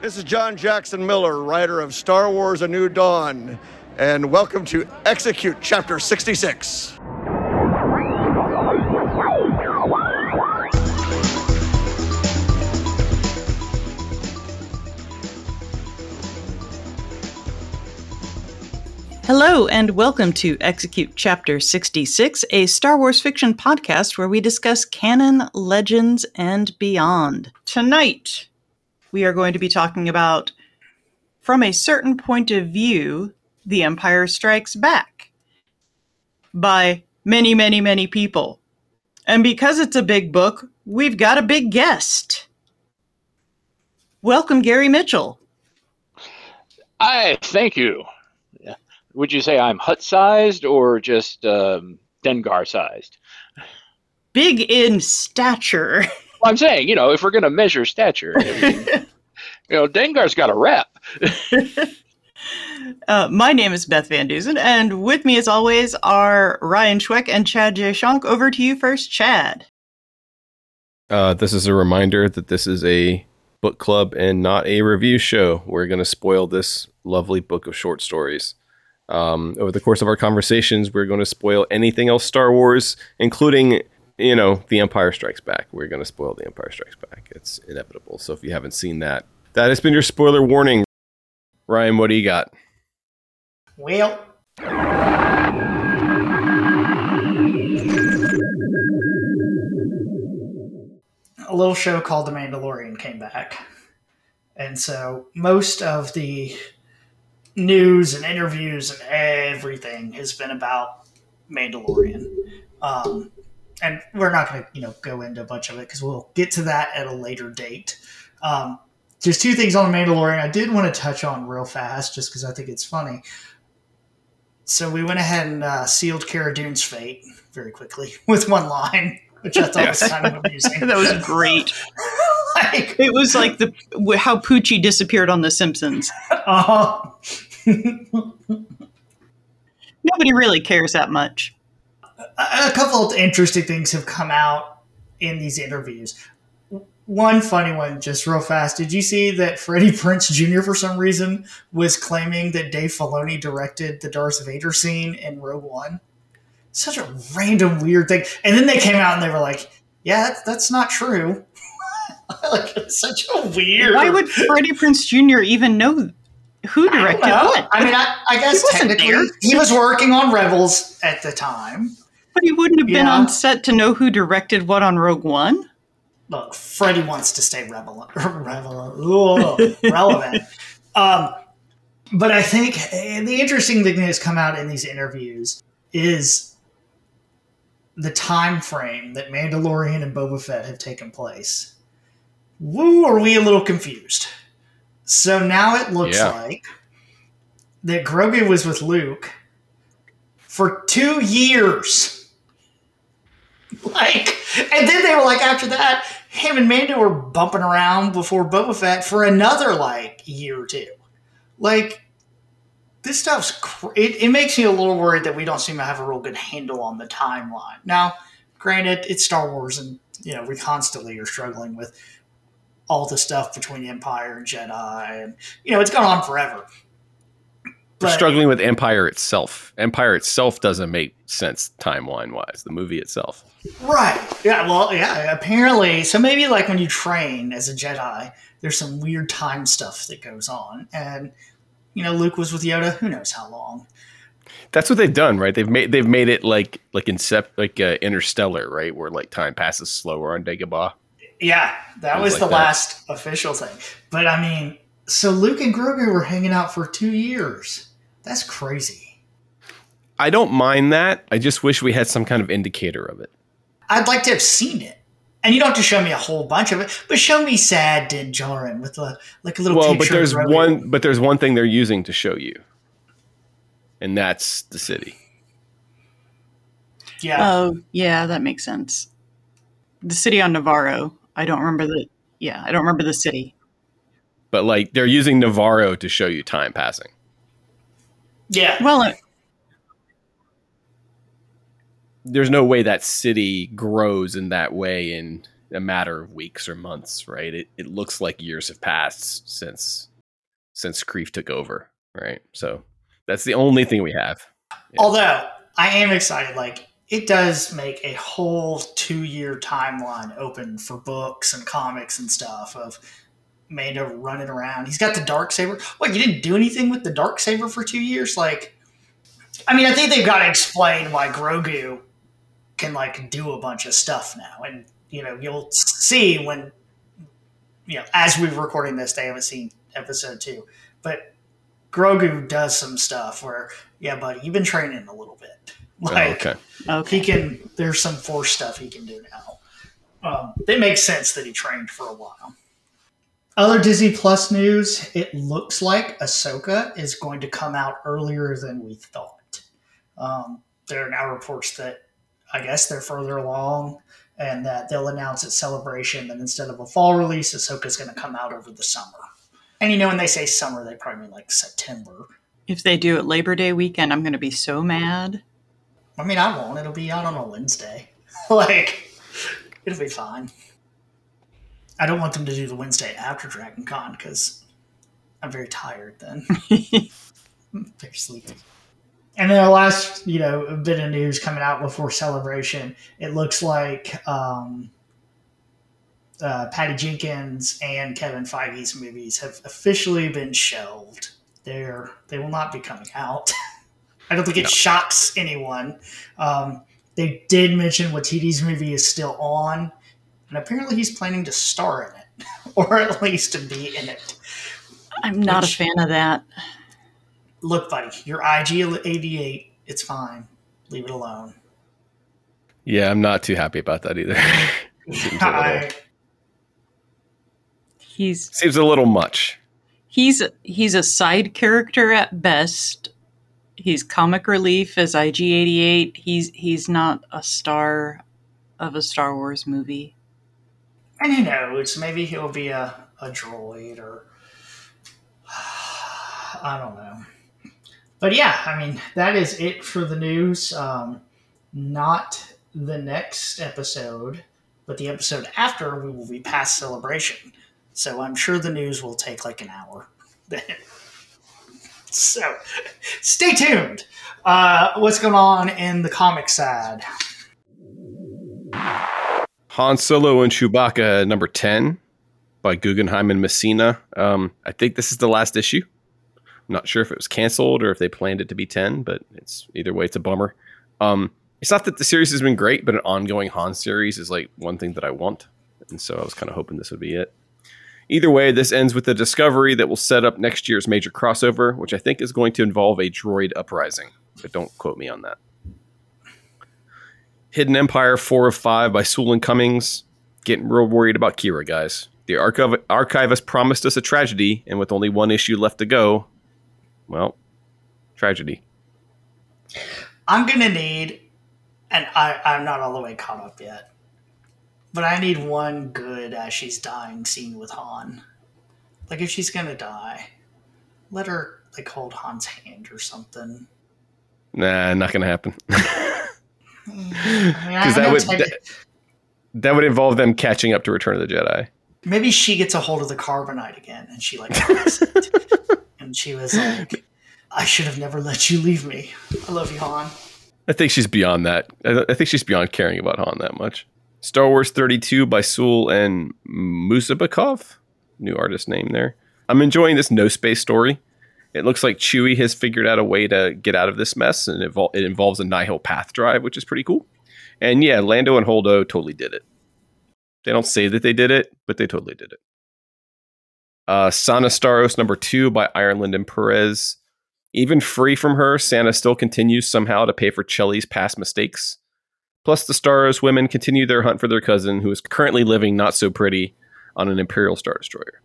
This is John Jackson Miller, writer of Star Wars A New Dawn, and welcome to Execute Chapter 66. Hello, and welcome to Execute Chapter 66, a Star Wars fiction podcast where we discuss canon, legends, and beyond. Tonight, we are going to be talking about, from a certain point of view, The Empire Strikes Back by many, many, many people. And because it's a big book, we've got a big guest. Welcome, Gary Mitchel. I thank you would you say I'm Hutt sized or just um, Dengar sized? Big in stature. Well, I'm saying, you know, if we're going to measure stature, I mean, you know, Dengar's got a rep. uh, my name is Beth Van Dusen, and with me, as always, are Ryan Schweck and Chad J. Shank. Over to you first, Chad. Uh, this is a reminder that this is a book club and not a review show. We're going to spoil this lovely book of short stories. Um, over the course of our conversations, we're going to spoil anything else Star Wars, including, you know, The Empire Strikes Back. We're going to spoil The Empire Strikes Back. It's inevitable. So if you haven't seen that, that has been your spoiler warning. Ryan, what do you got? Well, a little show called The Mandalorian came back. And so most of the news and interviews and everything has been about Mandalorian. Um, and we're not going to you know go into a bunch of it because we'll get to that at a later date. Um, there's two things on the Mandalorian I did want to touch on real fast, just because I think it's funny. So we went ahead and uh, sealed Cara Dune's fate very quickly with one line, which I thought was kind of amusing. that was great. like, it was like the how Poochie disappeared on The Simpsons. Uh, Nobody really cares that much. A couple of interesting things have come out in these interviews. One funny one, just real fast. Did you see that Freddie Prinze Jr. for some reason was claiming that Dave Filoni directed the Darth Vader scene in Rogue One? Such a random, weird thing. And then they came out and they were like, "Yeah, that's, that's not true." like it's such a weird. Why would Freddie Prinze Jr. even know who directed I what? I mean, I, I guess he technically he was working on Rebels at the time. But he wouldn't have been yeah. on set to know who directed what on Rogue One. Look, Freddie wants to stay relevant. relevant. relevant. Um, but I think eh, the interesting thing that has come out in these interviews is the time frame that Mandalorian and Boba Fett have taken place. Woo, are we a little confused? So now it looks yeah. like that Grogu was with Luke for two years. Like, and then they were like, after that, him and Mando were bumping around before Boba Fett for another like year or two. Like, this stuff's cr- it, it makes me a little worried that we don't seem to have a real good handle on the timeline. Now, granted, it's Star Wars, and you know we constantly are struggling with all the stuff between Empire and Jedi, and you know it's gone on forever. We're struggling with Empire itself. Empire itself doesn't make sense timeline wise. The movie itself, right? Yeah. Well, yeah. Apparently, so maybe like when you train as a Jedi, there's some weird time stuff that goes on, and you know Luke was with Yoda. Who knows how long? That's what they've done, right? They've made they've made it like like Incep like uh, Interstellar, right? Where like time passes slower on Dagobah. Yeah, that was like the that. last official thing. But I mean, so Luke and Grogu were hanging out for two years. That's crazy. I don't mind that. I just wish we had some kind of indicator of it. I'd like to have seen it. And you don't have to show me a whole bunch of it, but show me sad Din Djarin with a like a little. Well, but there's one, but there's one thing they're using to show you, and that's the city. Yeah. Oh, yeah, that makes sense. The city on Nevarro. I don't remember the yeah, I don't remember the city. But like they're using Nevarro to show you time passing. Yeah. Well, uh, there's no way that city grows in that way in a matter of weeks or months, right? It it looks like years have passed since since Greef took over, right? So that's the only thing we have. Yeah. Although I am excited, like it does make a whole two year timeline open for books and comics and stuff of Mando running around. He's got the dark saber. What you didn't do anything with the dark saber for two years? Like, I mean, I think they've got to explain why Grogu can like do a bunch of stuff now, and you know, you'll see when you know as we're recording this, they haven't seen episode two, but Grogu does some stuff where, yeah, buddy, you've been training a little bit. Like, oh, okay. okay. he can. There's some force stuff he can do now. Um, it makes sense that he trained for a while. Other Disney Plus news: It looks like Ahsoka is going to come out earlier than we thought. Um, there are now reports that I guess they're further along and that they'll announce at Celebration that instead of a fall release, Ahsoka is going to come out over the summer. And you know, when they say summer, they probably mean like September. If they do it Labor Day weekend, I'm going to be so mad. I mean, I won't. It'll be out on a Wednesday. like, it'll be fine. I don't want them to do the Wednesday after Dragon Con because I'm very tired then. I'm very sleepy. And then the last, you know, bit of news coming out before celebration, it looks like um, uh, Patty Jenkins and Kevin Feige's movies have officially been shelved. They're they will not be coming out. I don't think it no. shocks anyone. Um, they did mention Waititi's movie is still on, and apparently he's planning to star in it, or at least to be in it. I'm not Which, a fan of that. Look, buddy, your IG 88, it's fine. Leave it alone. Yeah, I'm not too happy about that either. I, he's seems a little much. He's he's a side character at best. He's comic relief as IG88. He's he's not a star of a Star Wars movie. And who knows? Maybe he'll be a, a droid or I don't know. But yeah, I mean that is it for the news. Um, not the next episode, but the episode after we will be past celebration. So I'm sure the news will take like an hour. so stay tuned. Uh, what's going on in the comic side? Han Solo and Chewbacca, number 10 by Guggenheim and Messina. Um, I think this is the last issue. I'm not sure if it was canceled or if they planned it to be 10, but it's either way, it's a bummer. Um, it's not that the series has been great, but an ongoing Han series is like one thing that I want. And so I was kind of hoping this would be it. Either way, this ends with a discovery that will set up next year's major crossover, which I think is going to involve a droid uprising. But don't quote me on that. Hidden Empire 4 of 5 by Soule and Cummings. Getting real worried about Qi'ra, guys. The archiv- archivist promised us a tragedy, and with only one issue left to go, well, tragedy. I'm going to need, and I, I'm not all the way caught up yet, but I need one good as she's dying scene with Han. Like if she's gonna die, let her like hold Han's hand or something. Nah, not gonna happen. Because that would that, that, would involve them catching up to Return of the Jedi. Maybe she gets a hold of the carbonite again, and she like and she was like, "I should have never let you leave me. I love you, Han." I think she's beyond that. I think she's beyond caring about Han that much. Star Wars 32 by Soule and Musabekov. New artist name there. I'm enjoying this no space story. It looks like Chewie has figured out a way to get out of this mess, and it, it involves a Nihil path drive, which is pretty cool. And yeah, Lando and Holdo totally did it. They don't say that they did it, but they totally did it. Uh, Sana Starros number two by Ireland and Perez. Even free from her, Sana still continues somehow to pay for Chelli's past mistakes. Plus, the Starros women continue their hunt for their cousin, who is currently living not so pretty on an Imperial Star Destroyer.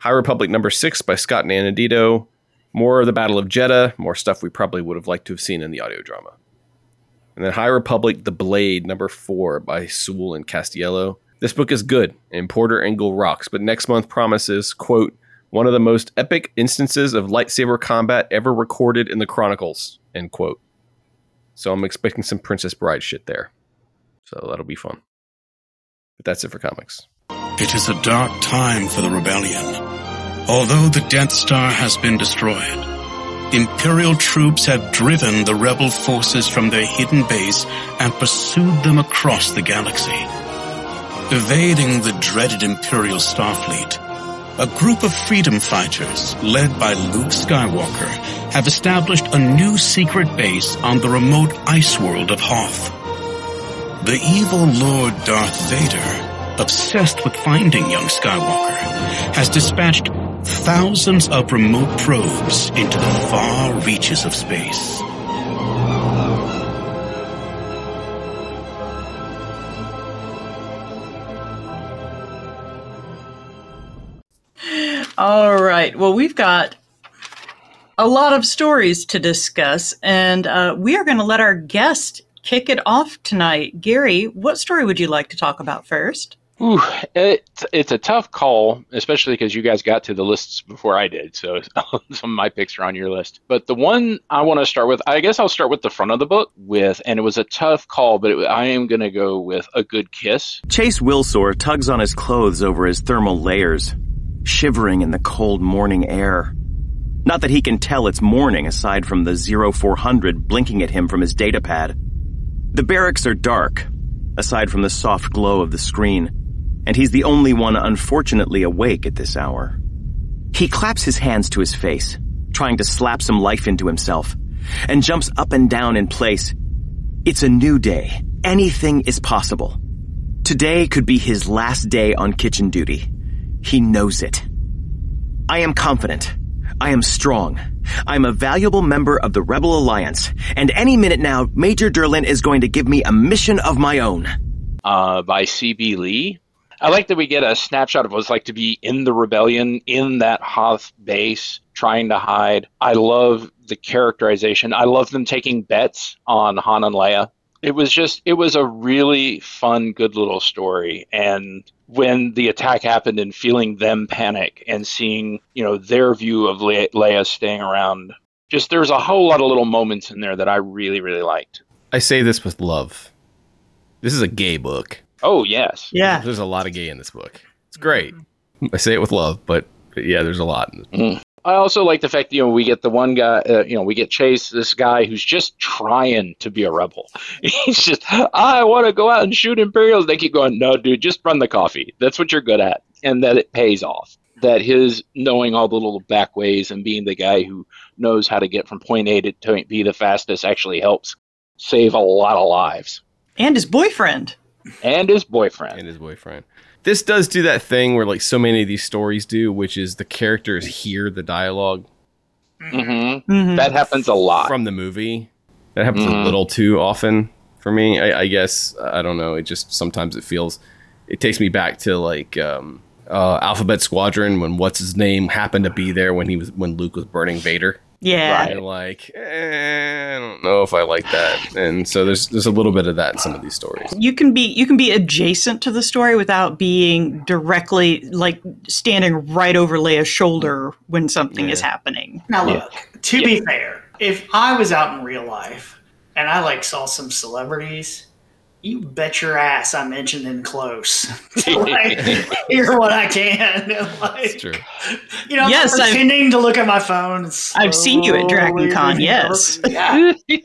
High Republic number six by Scott and Anindito. More of the Battle of Jedha, more stuff we probably would have liked to have seen in the audio drama. And then High Republic The Blade number four by Soule and Castiello. This book is good, and Porter Engle rocks, but next month promises, quote, one of the most epic instances of lightsaber combat ever recorded in the Chronicles, end quote. So I'm expecting some Princess Bride shit there. So that'll be fun. But that's it for comics. It is a dark time for the rebellion. Although the Death Star has been destroyed, Imperial troops have driven the rebel forces from their hidden base and pursued them across the galaxy. Evading the dreaded Imperial Starfleet, a group of freedom fighters led by Luke Skywalker have established a new secret base on the remote ice world of Hoth. The evil Lord Darth Vader, obsessed with finding young Skywalker, has dispatched thousands of remote probes into the far reaches of space. All right. Well, we've got a lot of stories to discuss, and uh, we are going to let our guest kick it off tonight. Gary, what story would you like to talk about first? Ooh, it's it's a tough call, especially because you guys got to the lists before I did. So some of my picks are on your list. But the one I want to start with, I guess I'll start with the front of the book with, and it was a tough call, but it, I am going to go with a good kiss. Chase Wilsor tugs on his clothes over his thermal layers, shivering in the cold morning air. Not that he can tell it's morning aside from the 0400 blinking at him from his datapad. The barracks are dark, aside from the soft glow of the screen and he's the only one unfortunately awake at this hour. He claps his hands to his face, trying to slap some life into himself, and jumps up and down in place. It's a new day. Anything is possible. Today could be his last day on kitchen duty. He knows it. I am confident. I am strong. I'm a valuable member of the Rebel Alliance, and any minute now, Major Derlin is going to give me a mission of my own. Uh, by C.B. Lee. I like that we get a snapshot of what it's like to be in the rebellion, in that Hoth base, trying to hide. I love the characterization. I love them taking bets on Han and Leia. It was just, it was a really fun, good little story. And when the attack happened and feeling them panic and seeing, you know, their view of Le- Leia staying around, just there's a whole lot of little moments in there that I really, really liked. I say this with love. This is a gay book. Oh, yes. Yeah. There's a lot of gay in this book. It's great. I say it with love, but, but yeah, there's a lot. Mm. I also like the fact, you know, we get the one guy, uh, you know, we get Chase, this guy who's just trying to be a rebel. He's just, I want to go out and shoot Imperials. They keep going, no, dude, just run the coffee. That's what you're good at. And that it pays off. That his knowing all the little back ways and being the guy who knows how to get from point A to point B the fastest actually helps save a lot of lives. And his boyfriend. And his boyfriend. And his boyfriend. This does do that thing where like so many of these stories do, which is the characters hear the dialogue Mm-hmm. Mhm. That happens a lot. from the movie. That happens Mhm. a little too often for me. I, I guess I don't know. It just sometimes it feels. It takes me back to like um, uh, Alphabet Squadron when what's his name happened to be there when he was when Luke was burning Vader. Yeah. Right. Like, eh, I don't know if I like that. And so there's there's a little bit of that in some of these stories. You can be you can be adjacent to the story without being directly like standing right over Leia's shoulder when something is happening. Now Yeah. look, to be fair, if I was out in real life and I like saw some celebrities, you bet your ass I mentioned them close. to, like, hear what I can. like, It's true. You know, Yes, yes, I've- pretending to look at my phone. I've seen you at Dragon Con, yes. over- Yeah. Yeah,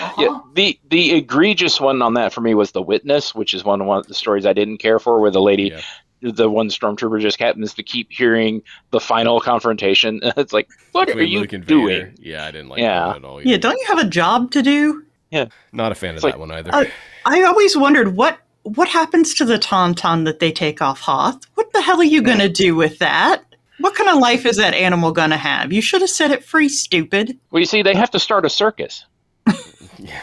Uh-huh. the the egregious one on that for me was the witness, which is one of one of the stories I didn't care for, where the lady, Yeah. the one stormtrooper, just happens to keep hearing the final confrontation. It's like, what are you Luke and doing? Yeah, I didn't like Yeah. that at all. either. Yeah, don't you have a job to do? Yeah, not a fan of It's that one either. Uh, I always wondered what what happens to the tauntaun that they take off Hoth. What the hell are you going to do with that? What kind of life is that animal going to have? You should have set it free, stupid. Well, you see, they have to start a circus. Yeah.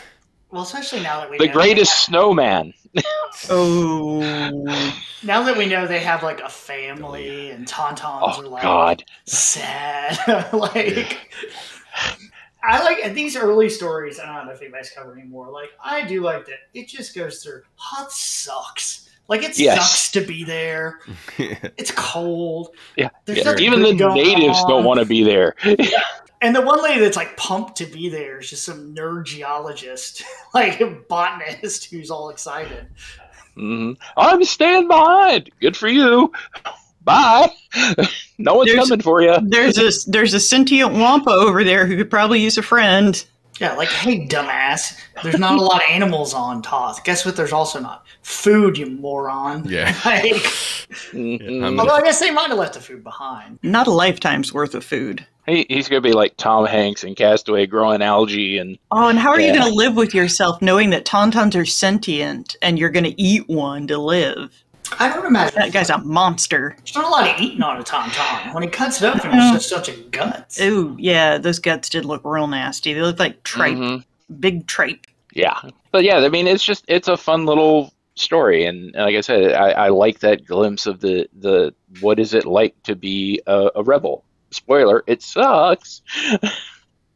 Well, especially now that we The know greatest snowman. Oh, now that we know they have like a family and tauntauns are Oh like God. sad. like I like at these early stories. I don't know if anybody's covered anymore. Like I do like that. It just goes through. Hoth sucks. Like it Yes. sucks to be there. It's cold. Yeah, yeah. Even the natives on. don't want to be there. And the one lady that's like pumped to be there is just some nerd geologist, like a botanist who's all excited. hmm I'm staying behind. Good for you. Bye. no one's There's- coming for you. There's a there's a sentient wampa over there who could probably use a friend. Yeah, like, hey, dumbass, there's not a lot of animals on Hoth. Guess what? There's also not food, you moron. Yeah. Like, Mhm. I'm- although I guess they might have left the food behind. Not a lifetime's worth of food. He, he's gonna be like Tom Hanks in Castaway, growing algae and Oh, and how are you going to live with yourself knowing that tauntauns are sentient and you're going to eat one to live? I don't imagine That guy's a monster. there's not a lot of eating on a tauntaun. When he cuts it open, it's just such a guts. Ooh, yeah, those guts did look real nasty. They look like tripe, Mhm. big tripe. Yeah, but yeah, I mean, it's just it's a fun little story, and like I said, I, I like that glimpse of the the what is it like to be a, a rebel. Spoiler: it sucks.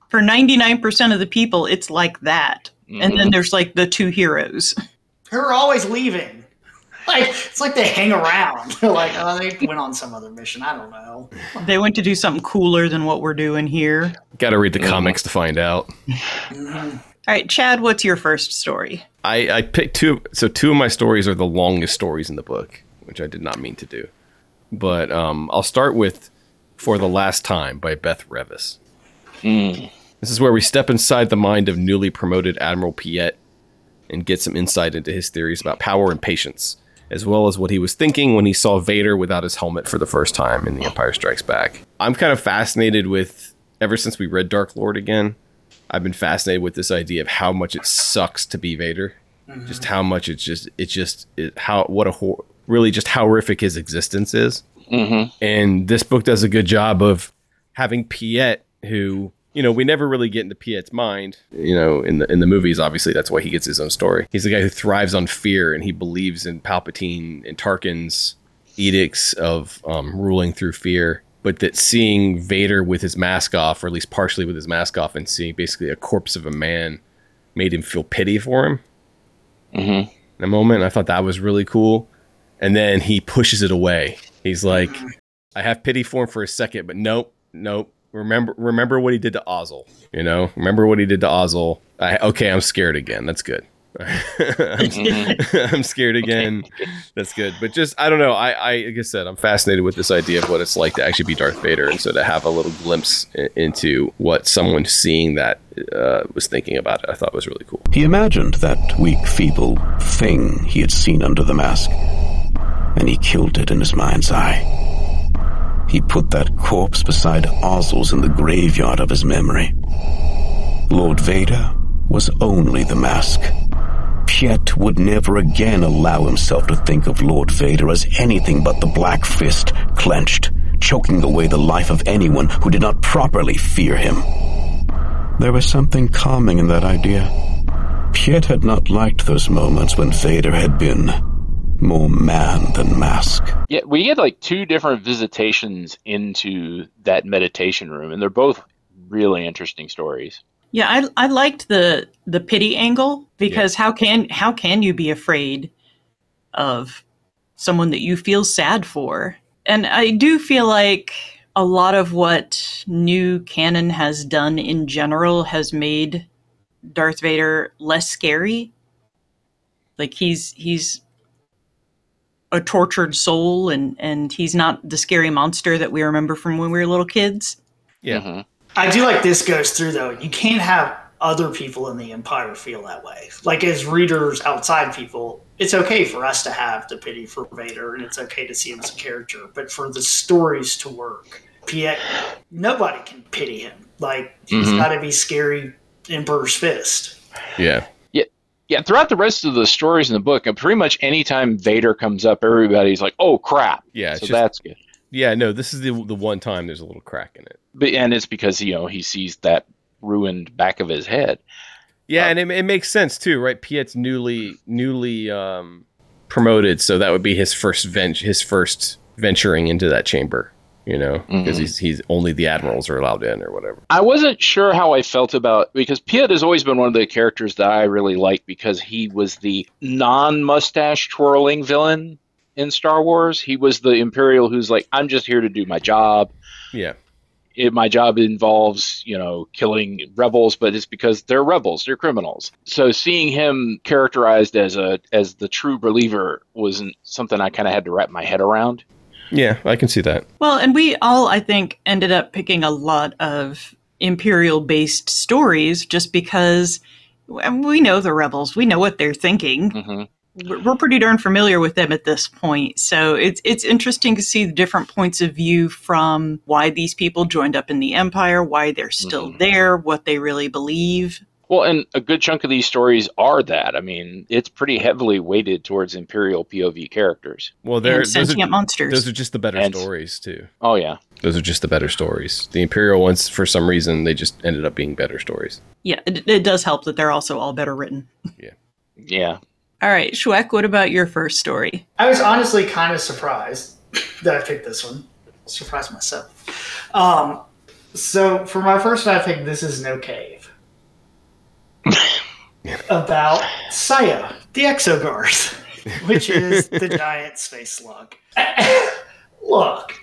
For 99% of the people, it's like that. And Mhm. then there's like the two heroes. Who are always leaving. Like it's like they hang around. They're like, oh, they went on some other mission. I don't know. They went to do something cooler than what we're doing here. Got to read the comics to find out. Mhm. All right, Chad, what's your first story? I, I picked two. So two of my stories are the longest stories in the book, which I did not mean to do. But um, I'll start with "For the Last Time" by Beth Revis. Mm. This is where we step inside the mind of newly promoted Admiral Piet and get some insight into his theories about power and patience, as well as what he was thinking when he saw Vader without his helmet for the first time in The Empire Strikes Back. I'm kind of fascinated with, ever since we read Dark Lord again, I've been fascinated with this idea of how much it sucks to be Vader. Just how much it's just, it's just, it, how, what a, hor- really just how horrific his existence is hmm and this book does a good job of having Piet, who you know we never really get into Piet's mind. You know, in the in the movies, obviously that's why he gets his own story. He's the guy who thrives on fear, and he believes in Palpatine and Tarkin's edicts of um, ruling through fear. But that seeing Vader with his mask off, or at least partially with his mask off, and seeing basically a corpse of a man, made him feel pity for him hmm in a moment. I thought that was really cool. And then he pushes it away. He's like, I have pity for him for a second, but nope, nope. Remember, remember what he did to Ozzel. You know, remember what he did to Ozzel. I, okay, I'm scared again. That's good. I'm, I'm scared again. That's good. But just, I don't know. I, I, like I said, I'm fascinated with this idea of what it's like to actually be Darth Vader, and so to have a little glimpse i- into what someone seeing that uh, was thinking about it, I thought was really cool. He imagined that weak, feeble thing he had seen under the mask, and he killed it in his mind's eye. He put that corpse beside Ozzel's in the graveyard of his memory. Lord Vader was only the mask. Piet would never again allow himself to think of Lord Vader as anything but the black fist clenched, choking away the life of anyone who did not properly fear him. There was something calming in that idea. Piet had not liked those moments when Vader had been more man than mask. Yeah, we get like two different visitations into that meditation room, and they're both really interesting stories. Yeah, I I liked the the pity angle because how can how can you be afraid of someone that you feel sad for? And I do feel like a lot of what new canon has done in general has made Darth Vader less scary. Like he's he's a tortured soul and and he's not the scary monster that we remember from when we were little kids. Yeah. Mhm. I do like this goes through though. You can't have other people in the Empire feel that way. Like as readers, outside people, it's okay for us to have the pity for Vader, and it's okay to see him as a character. But for the stories to work, Piet, nobody can pity him. Like he's Mhm. got to be scary Emperor's fist. Yeah. Yeah, throughout the rest of the stories in the book, and pretty much anytime Vader comes up, everybody's like, "Oh crap!" Yeah. So just, that's good. Yeah, no, this is the the one time there's a little crack in it. But and it's because you know he sees that ruined back of his head. Yeah, Uh, and it, it makes sense too, right? Piet's newly newly um, promoted, so that would be his first vent his first venturing into that chamber, you know, because Mhm. he's he's only the admirals are allowed in or whatever. I wasn't sure how I felt about because Piet has always been one of the characters that I really like because he was the non-mustache twirling villain in Star Wars. He was the Imperial who's like, "I'm just here to do my job." Yeah, it, my job involves, you know, killing rebels, but it's because they're rebels, they're criminals. So seeing him characterized as a as the true believer wasn't something I kind of had to wrap my head around. Yeah, I can see that. Well, and we all, I think, ended up picking a lot of imperial based stories just because we know the rebels, we know what they're thinking. hmm We're we're pretty darn familiar with them at this point, so it's it's interesting to see the different points of view from why these people joined up in the empire, why they're still Mhm. there, what they really believe. Well, and a good chunk of these stories are that. I mean, it's pretty heavily weighted towards Imperial POV characters. Well, they're and those sentient are, monsters. those are just the better And- stories too. Oh yeah, Those are just the better stories. The Imperial ones, for some reason, they just ended up being better stories. yeah, it, it does help that they're also all better written. yeah. Yeah. All right, Schweck, what about your first story? I was honestly kind of surprised that I picked this one. Surprised myself. Um, so for my first one, I picked "This Is No Cave" about Saya, the Exogorth, which is the giant space slug. Look,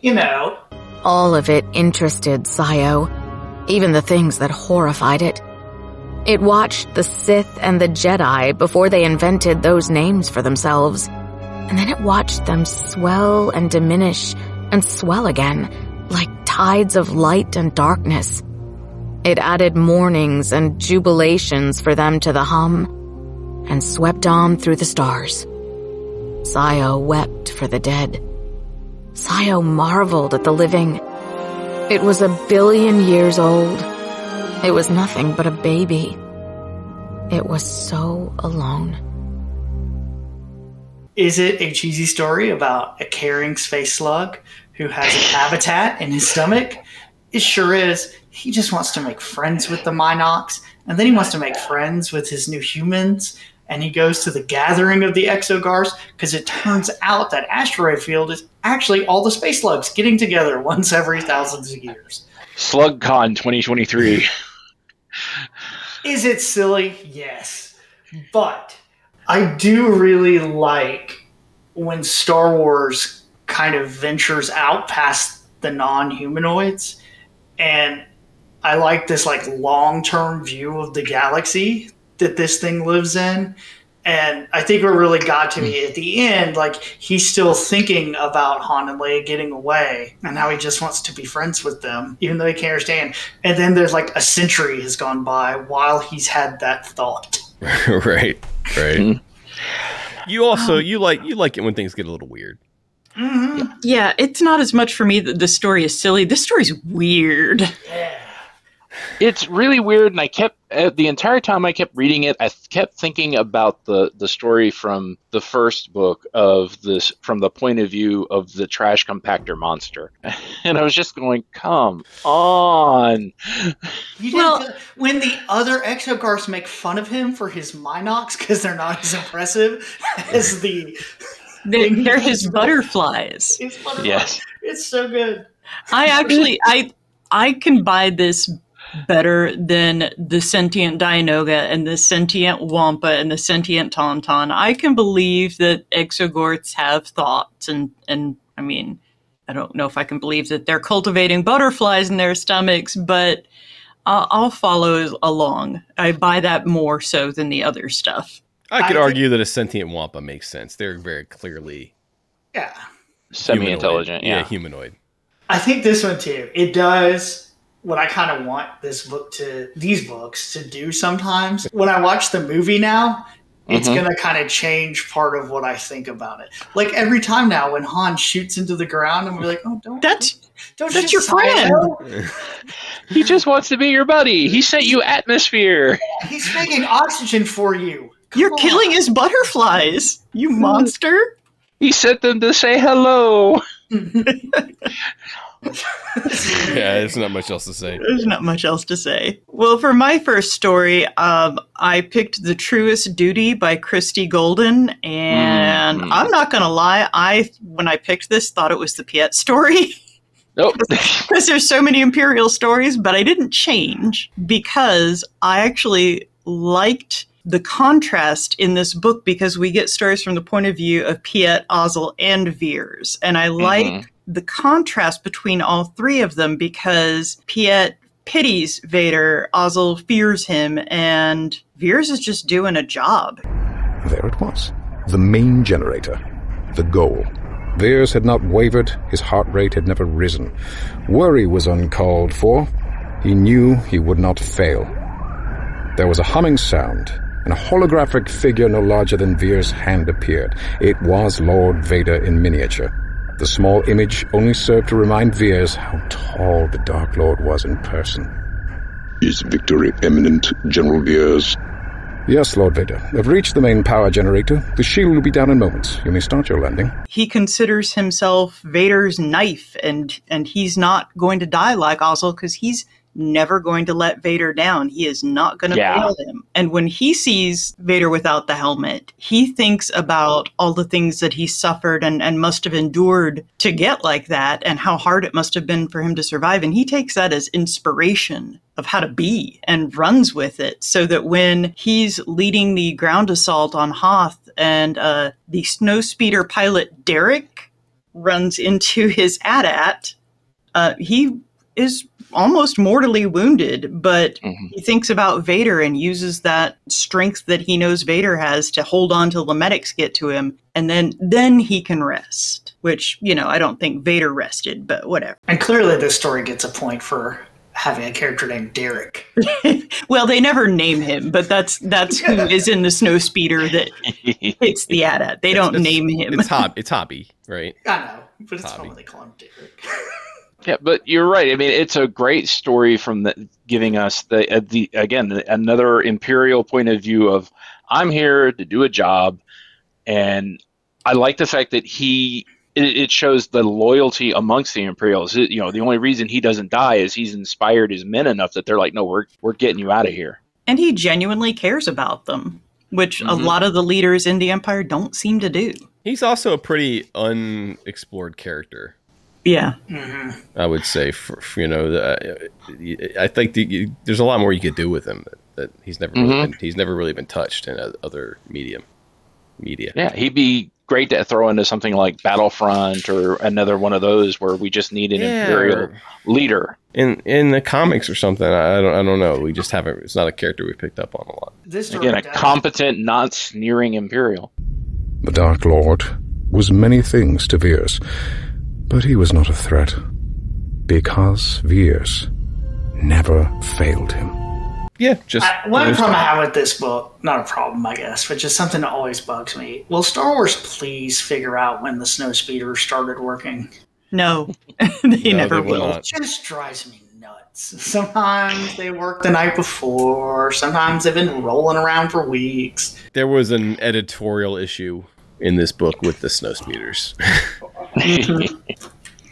you know, All of it interested Sayo, even the things that horrified it. It watched the Sith and the Jedi before they invented those names for themselves, and then it watched them swell and diminish and swell again, like tides of light and darkness. It added mournings and jubilations for them to the hum, and swept on through the stars. Sayo wept for the dead. Sayo marveled at the living. It was a billion years old. It was nothing but a baby. It was so alone. is it a cheesy story about a caring space slug who has a habitat in his stomach? It sure is. He just wants to make friends with the mynocks, and then he wants to make friends with his new humans. And he goes to the gathering of the Exogorths because it turns out that asteroid field is actually all the space slugs getting together once every thousands of years. SlugCon 2023. Is it silly? Yes. But I do really like when Star Wars kind of ventures out past the non humanoids. And I like this like long term view of the galaxy that this thing lives in. And I think what really got to me hmm. at the end, like he's still thinking about Han and Leia getting away and how he just wants to be friends with them, even though he can't understand. And then there's like a century has gone by while he's had that thought. right, right. Hmm. you also um, you like you like it when things get a little weird. Mm-hmm. Yeah, it's not as much for me that the story is silly. This story's weird. It's really weird and i kept uh, the entire time i kept reading it i th- kept thinking about the the story from the first book of this from the point of view of the trash compactor monster and i was just going come on You didn't Well- feel- when the other Exogorths make fun of him for his mynocks because they're not as impressive as the. They're, they're his butterflies. It's, wonderful. yes it's so good. I actually, I, I can buy this better than the sentient Dianoga and the sentient Wampa and the sentient Tauntaun. I can believe that Exogorths have thoughts, and and I mean, I don't know if I can believe that they're cultivating butterflies in their stomachs, but I'll, I'll follow along. I buy that more so than the other stuff. I could I argue that a sentient wampa makes sense. They're very clearly Yeah. semi-intelligent humanoid. yeah, humanoid. I think this one too. It does what I kind of want this book to, these books to do sometimes. When I watch the movie now, it's Mhm. going to kind of change part of what I think about it. Like every time now when Han shoots into the ground, I'm gonna like, oh, don't, That's don't that's your friend. He just wants to be your buddy he sent you atmosphere He's making oxygen for you. Come you're on. killing his butterflies, you monster. he sent them to say hello Yeah, there's not much else to say. There's not much else to say. Well, for my first story, um, I picked The Truest Duty by Christie Golden. And Mhm. I'm not going to lie, I, when I picked this, thought it was the Piet story. nope because there's so many Imperial stories, but I didn't change because I actually liked the contrast in this book because we get stories from the point of view of Piet, Ozzel, and Veers. And I like Mhm. The contrast between all three of them because Piet pities Vader, Ozzel fears him, and Veers is just doing a job. There it was. The main generator. The goal. Veers had not wavered, his heart rate had never risen. Worry was uncalled for. He knew he would not fail. There was a humming sound, and a holographic figure no larger than Veers' hand appeared. It was Lord Vader in miniature. The small image only served to remind Veers how tall the Dark Lord was in person. Is victory imminent, General Veers? Yes, Lord Vader. I've reached the main power generator. The shield will be down in moments. You may start your landing. He considers himself Vader's knife, and and he's not going to die like Ozzel because he's never going to let Vader down. He is not going to Yeah. fail him. And when he sees Vader without the helmet, he thinks about all the things that he suffered and, and must have endured to get like that and how hard it must have been for him to survive. And he takes that as inspiration of how to be and runs with it so that when he's leading the ground assault on Hoth and uh, the snowspeeder pilot Derek runs into his AT-AT, uh, he is almost mortally wounded, but Mhm. he thinks about Vader and uses that strength that he knows Vader has to hold on till the medics get to him, and then then he can rest. Which you know, I don't think Vader rested, but whatever. And clearly, this story gets a point for having a character named Derek. well, they never name him, but that's that's who is in the snow speeder that hits the AT-AT. They don't It's- name him. It's Hob. It's Hobbie, right? I know, but it's Hobbie. fun when they call him Derek. Yeah, but you're right. I mean, it's a great story from the, giving us the, uh, the again the, another imperial point of view of I'm here to do a job, and I like the fact that he it, it shows the loyalty amongst the Imperials. It- you know, the only reason he doesn't die is he's inspired his men enough that they're like, no, we're we're getting you out of here. and he genuinely cares about them, which a Mhm. lot of the leaders in the Empire don't seem to do. He's also a pretty unexplored character. Yeah. hmm I would say, for, for, you know, the, I think the, you, there's a lot more you could do with him that, that he's never really Mhm. been, he's never really been touched in o- other medium media. Yeah, he'd be great to throw into something like Battlefront or another one of those where we just need an Yeah, Imperial leader. in in the comics or something. I, I don't I don't know. We just haven't. It's not a character we picked up on a lot. This Again, a does- competent, not sneering Imperial. The Dark Lord was many things to Veers, but he was not a threat. Because Veers never failed him. Yeah, just I, one there's- problem I have with this book, not a problem, I guess, but just something that always bugs me. Will Star Wars please figure out when the snow speeder started working? No, they No, never they will will. It just drives me nuts. Sometimes they work the night before, sometimes they've been rolling around for weeks. there was an editorial issue in this book with the snow speeders.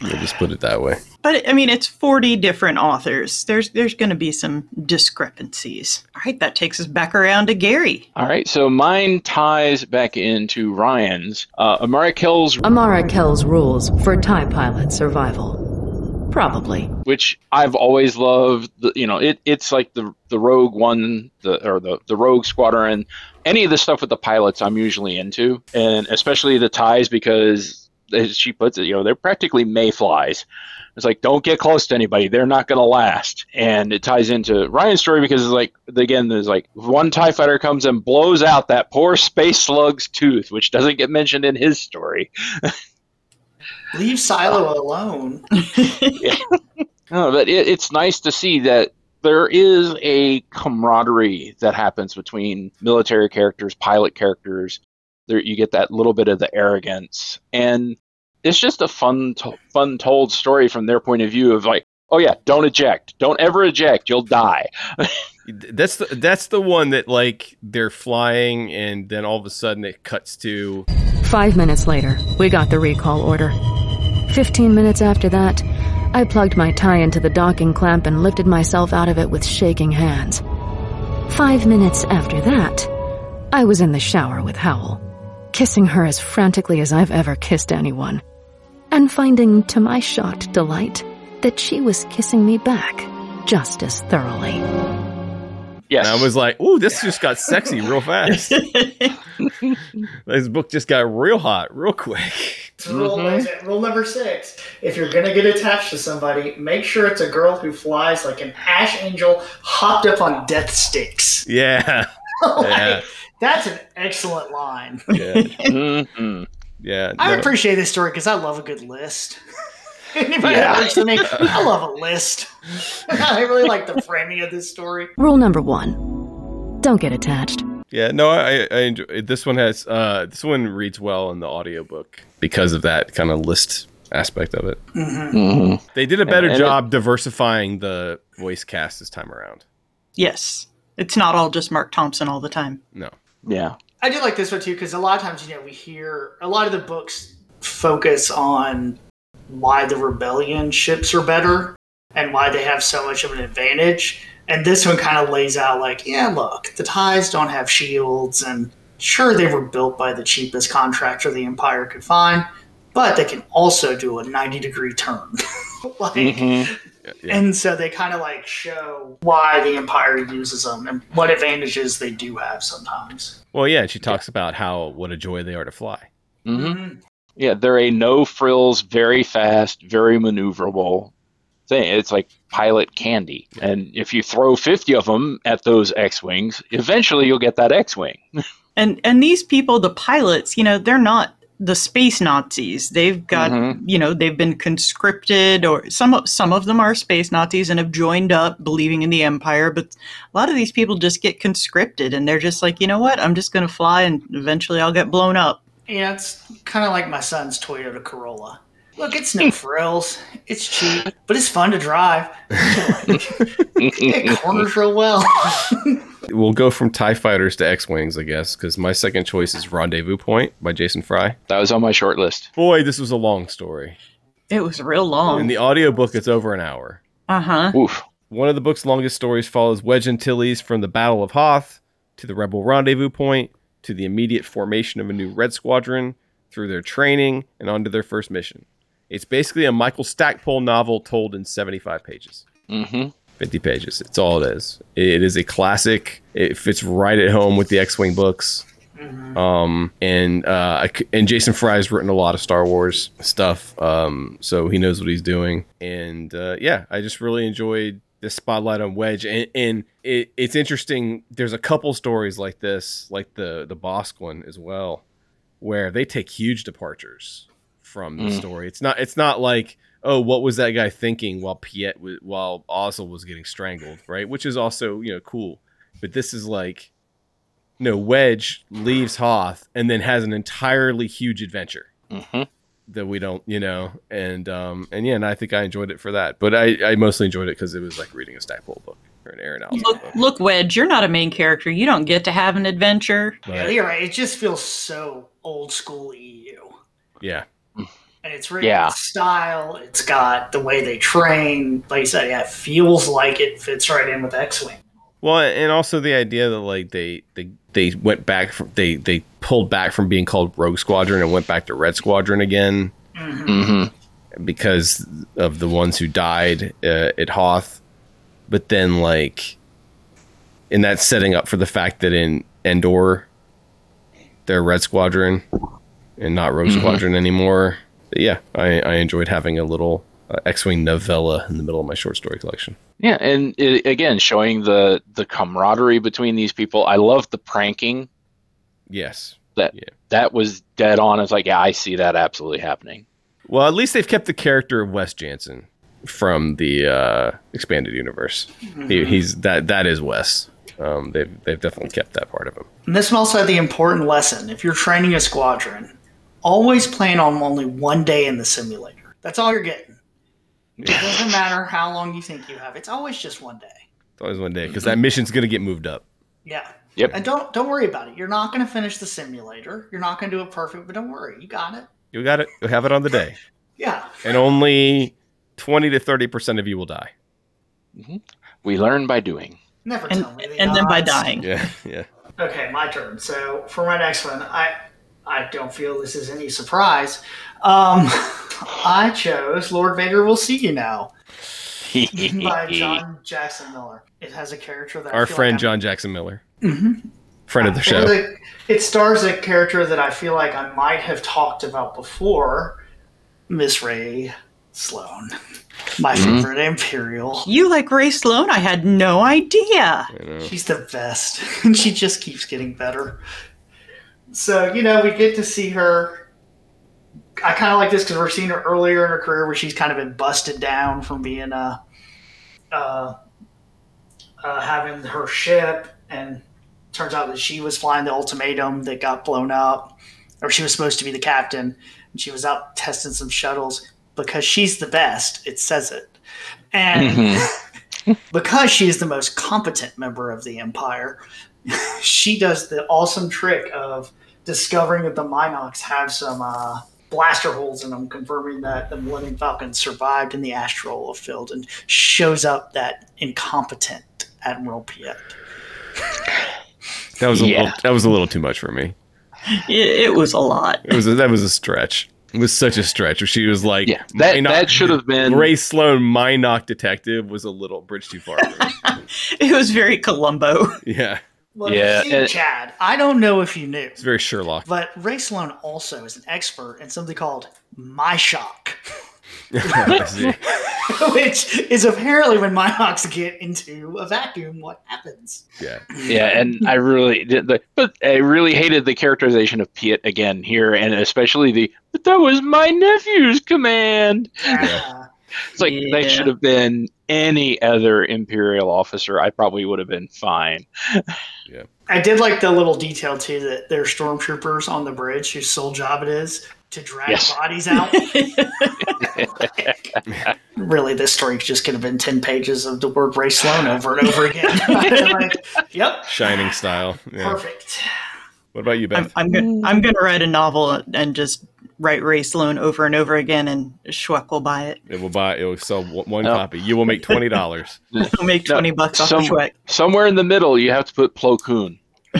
We'll just put it that way. But I mean, it's forty different authors. There's there's going to be some discrepancies. All right, that takes us back around to Gary. All right, so mine ties back into Ryan's. Uh, Amara Kel's, Amara Kel's rules for TIE pilot survival. Probably. which I've always loved. You know, it, it's like the the Rogue One, the or the the Rogue Squadron. Any of the stuff with the pilots, I'm usually into, and especially the ties because, as she puts it, you know, they're practically mayflies. It's like don't get close to anybody; they're not going to last. And it ties into Ryan's story because it's like again, there's like one Tie Fighter comes and blows out that poor space slug's tooth, which doesn't get mentioned in his story. Leave Silo uh, alone. No, but it, it's nice to see that there is a camaraderie that happens between military characters, pilot characters. There, you get that little bit of the arrogance, and it's just a fun, to- fun told story from their point of view of like, oh yeah, don't eject, don't ever eject, you'll die. That's the that's the one that like they're flying and then all of a sudden it cuts to Five minutes later, we got the recall order. Fifteen minutes after that, I plugged my tie into the docking clamp and lifted myself out of it with shaking hands. Five minutes after that, I was in the shower with Howl, kissing her as frantically as I've ever kissed anyone, and finding to my shocked delight that she was kissing me back just as thoroughly. Yes, and I was like, "Ooh, this just got sexy real fast." this book just got real hot real quick. It's rule, Mhm. rule number six. If you're gonna get attached to somebody, make sure it's a girl who flies like an ash angel hopped up on death sticks. Yeah. Like, Yeah. That's an excellent line. Yeah. Mhm. Yeah. I no. appreciate this story because I love a good list. Anybody Yeah. that works with me, I love a list. I really like the framing of this story. Rule number one don't get attached. Yeah, no, I, I enjoy this one has uh this one reads well in the audiobook because of that kind of list aspect of it. Mhm. They did a better And it- job diversifying the voice cast this time around. Yes. It's not all just Marc Thompson all the time. No. Yeah. I do like this one too because a lot of times, you know, we hear a lot of the books focus on why the rebellion ships are better and why they have so much of an advantage. And this one kind of lays out like, yeah, look, the ties don't have shields, and sure, they were built by the cheapest contractor the Empire could find, but they can also do a 90 degree turn. like, Mhm. Yeah. and so they kind of like show why the Empire uses them and what advantages they do have sometimes. Well, yeah, she talks about how what a joy they are to fly. Mm-hmm. Yeah, they're a no frills, very fast, very maneuverable thing. It's like pilot candy. And if you throw 50 of them at those X Wings, eventually you'll get that X Wing. And and these people, the pilots, you know, they're not the space Nazis. They've got, Mhm. you know, they've been conscripted, or some of some of them are space Nazis and have joined up, believing in the Empire. But a lot of these people just get conscripted, and they're just like, you know what? I'm just going to fly, and eventually I'll get blown up. Yeah, it's kind of like my son's Toyota Corolla. Look, it's no frills. It's cheap, but it's fun to drive. it corners real well. We'll go from TIE fighters to X Wings, I guess, because my second choice is Rendezvous Point by Jason Fry. That was on my short list. Boy, this was a long story. It was real long. In the audiobook, it's over an hour. Uh huh. Oof. One of the book's longest stories follows Wedge Antilles from the Battle of Hoth to the Rebel Rendezvous Point to the immediate formation of a new Red Squadron through their training and onto their first mission. It's basically a Michael Stackpole novel told in 75 pages. hmm 50 pages. It's all it is. It is a classic. It fits right at home with the X-wing books. Um, and uh, I c- and Jason Fry's written a lot of Star Wars stuff, um, so he knows what he's doing. And uh, yeah, I just really enjoyed the spotlight on Wedge. And, and it, it's interesting. There's a couple stories like this, like the the Bossk one as well, where they take huge departures from the Mm. story. It's not it's not like oh what was that guy thinking while Piet was, while Ozzel was getting strangled, right? Which is also you know cool, but this is like no Wedge leaves Hoth and then has an entirely huge adventure hmm that we don't you know and um and yeah and I think I enjoyed it for that, but I I mostly enjoyed it because it was like reading a Stackpole book or an Aaron Allston Look, book. look, Wedge, you're not a main character. You don't get to have an adventure. Yeah, you're right. It just feels so old school EU. yeah, And it's written Yeah. in style. It's got the way they train. Like you said, yeah, it feels like it fits right in with X Wing. Well, and also the idea that like they they they went back from they they pulled back from being called Rogue Squadron and went back to Red Squadron again hmm because of the ones who died uh, at Hoth. But then like, and that's setting up for the fact that in Endor, they're Red Squadron and not Rogue Mhm. Squadron anymore. But yeah, I I enjoyed having a little uh, X-wing novella in the middle of my short story collection. Yeah, and it, again, showing the the camaraderie between these people. I love the pranking. Yes. That Yeah. that was dead on. It's like, yeah, I see that absolutely happening. Well, at least they've kept the character of Wes Janson from the uh, expanded universe. He, he's that that is Wes. Um, they've they've definitely kept that part of him. And this one also had the important lesson. If you're training a squadron, always plan on only one day in the simulator. That's all you're getting. It doesn't matter how long you think you have. It's always just one day. It's always one day because that mission's gonna get moved up. Yeah. Yep. And don't don't worry about it. You're not going to finish the simulator. You're not going to do it perfect, but don't worry. You got it. You got it. You have it on the day, Yeah. and only twenty to thirty percent of you will die. Mm-hmm. We learn by doing. Never And, tell me. the and then by dying. Yeah, yeah. Okay, my turn. So for my next one, I I don't feel this is any surprise. Um, I chose Lord Vader will see you now by John Jackson Miller. It has a character that I Our feel friend like John Jackson Miller. I'm, Mhm. friend of the show. was a- it stars a character that I feel like I might have talked about before, Miss Rae Sloane, my Mhm. favorite Imperial. You like Rae Sloane? I had no idea. She's the best, and she just keeps getting better. So you know, we get to see her. I kind of like this because we're seeing her earlier in her career where she's kind of been busted down from being a, uh, uh, having her ship, and turns out that she was flying the ultimatum that got blown up, or she was supposed to be the captain, and she was out testing some shuttles because she's the best. It says it, and because she is the most competent member of the Empire, she does the awesome trick of discovering that the mynocks have some uh, blaster holes in them, confirming that the Millennium Falcon survived in the astral field, and shows up that incompetent Admiral Piet. That was a Yeah. little, that was a little too much for me. It, it was a lot. It was a, that was a stretch. It was such a stretch. Where she was like, Yeah, that- mynock- that should have been- Rae Sloane, mynock detective, was a little bridge too far. It was very Columbo. yeah, Well, Yeah, see, and- Chad, I don't know if you knew, it's very Sherlock. but Rae Sloane also is an expert in something called My Shock. Which is apparently when mynocks get into a vacuum, what happens? Yeah, yeah, and I really did the, but I really hated the characterization of Piet again here, and especially the, but that was my nephew's command. Uh, It's like Yeah. that should have been any other Imperial officer. I probably would have been fine. I did like the little detail too that there are stormtroopers on the bridge whose sole job it is to drag Yes. bodies out. really, this story just could have been ten pages of the word Rae Sloane over and over again. like, yep, Shining style. Yeah. perfect. What about you, I'm, I'm gonna I'm gonna write a novel and just write Rae Sloane over and over again, and Schweck will buy it. It will buy. It will sell one one No. copy. You will make twenty dollars. He'll make No, twenty bucks off some- of Schweck. Somewhere in the middle, you have to put Plo Koon.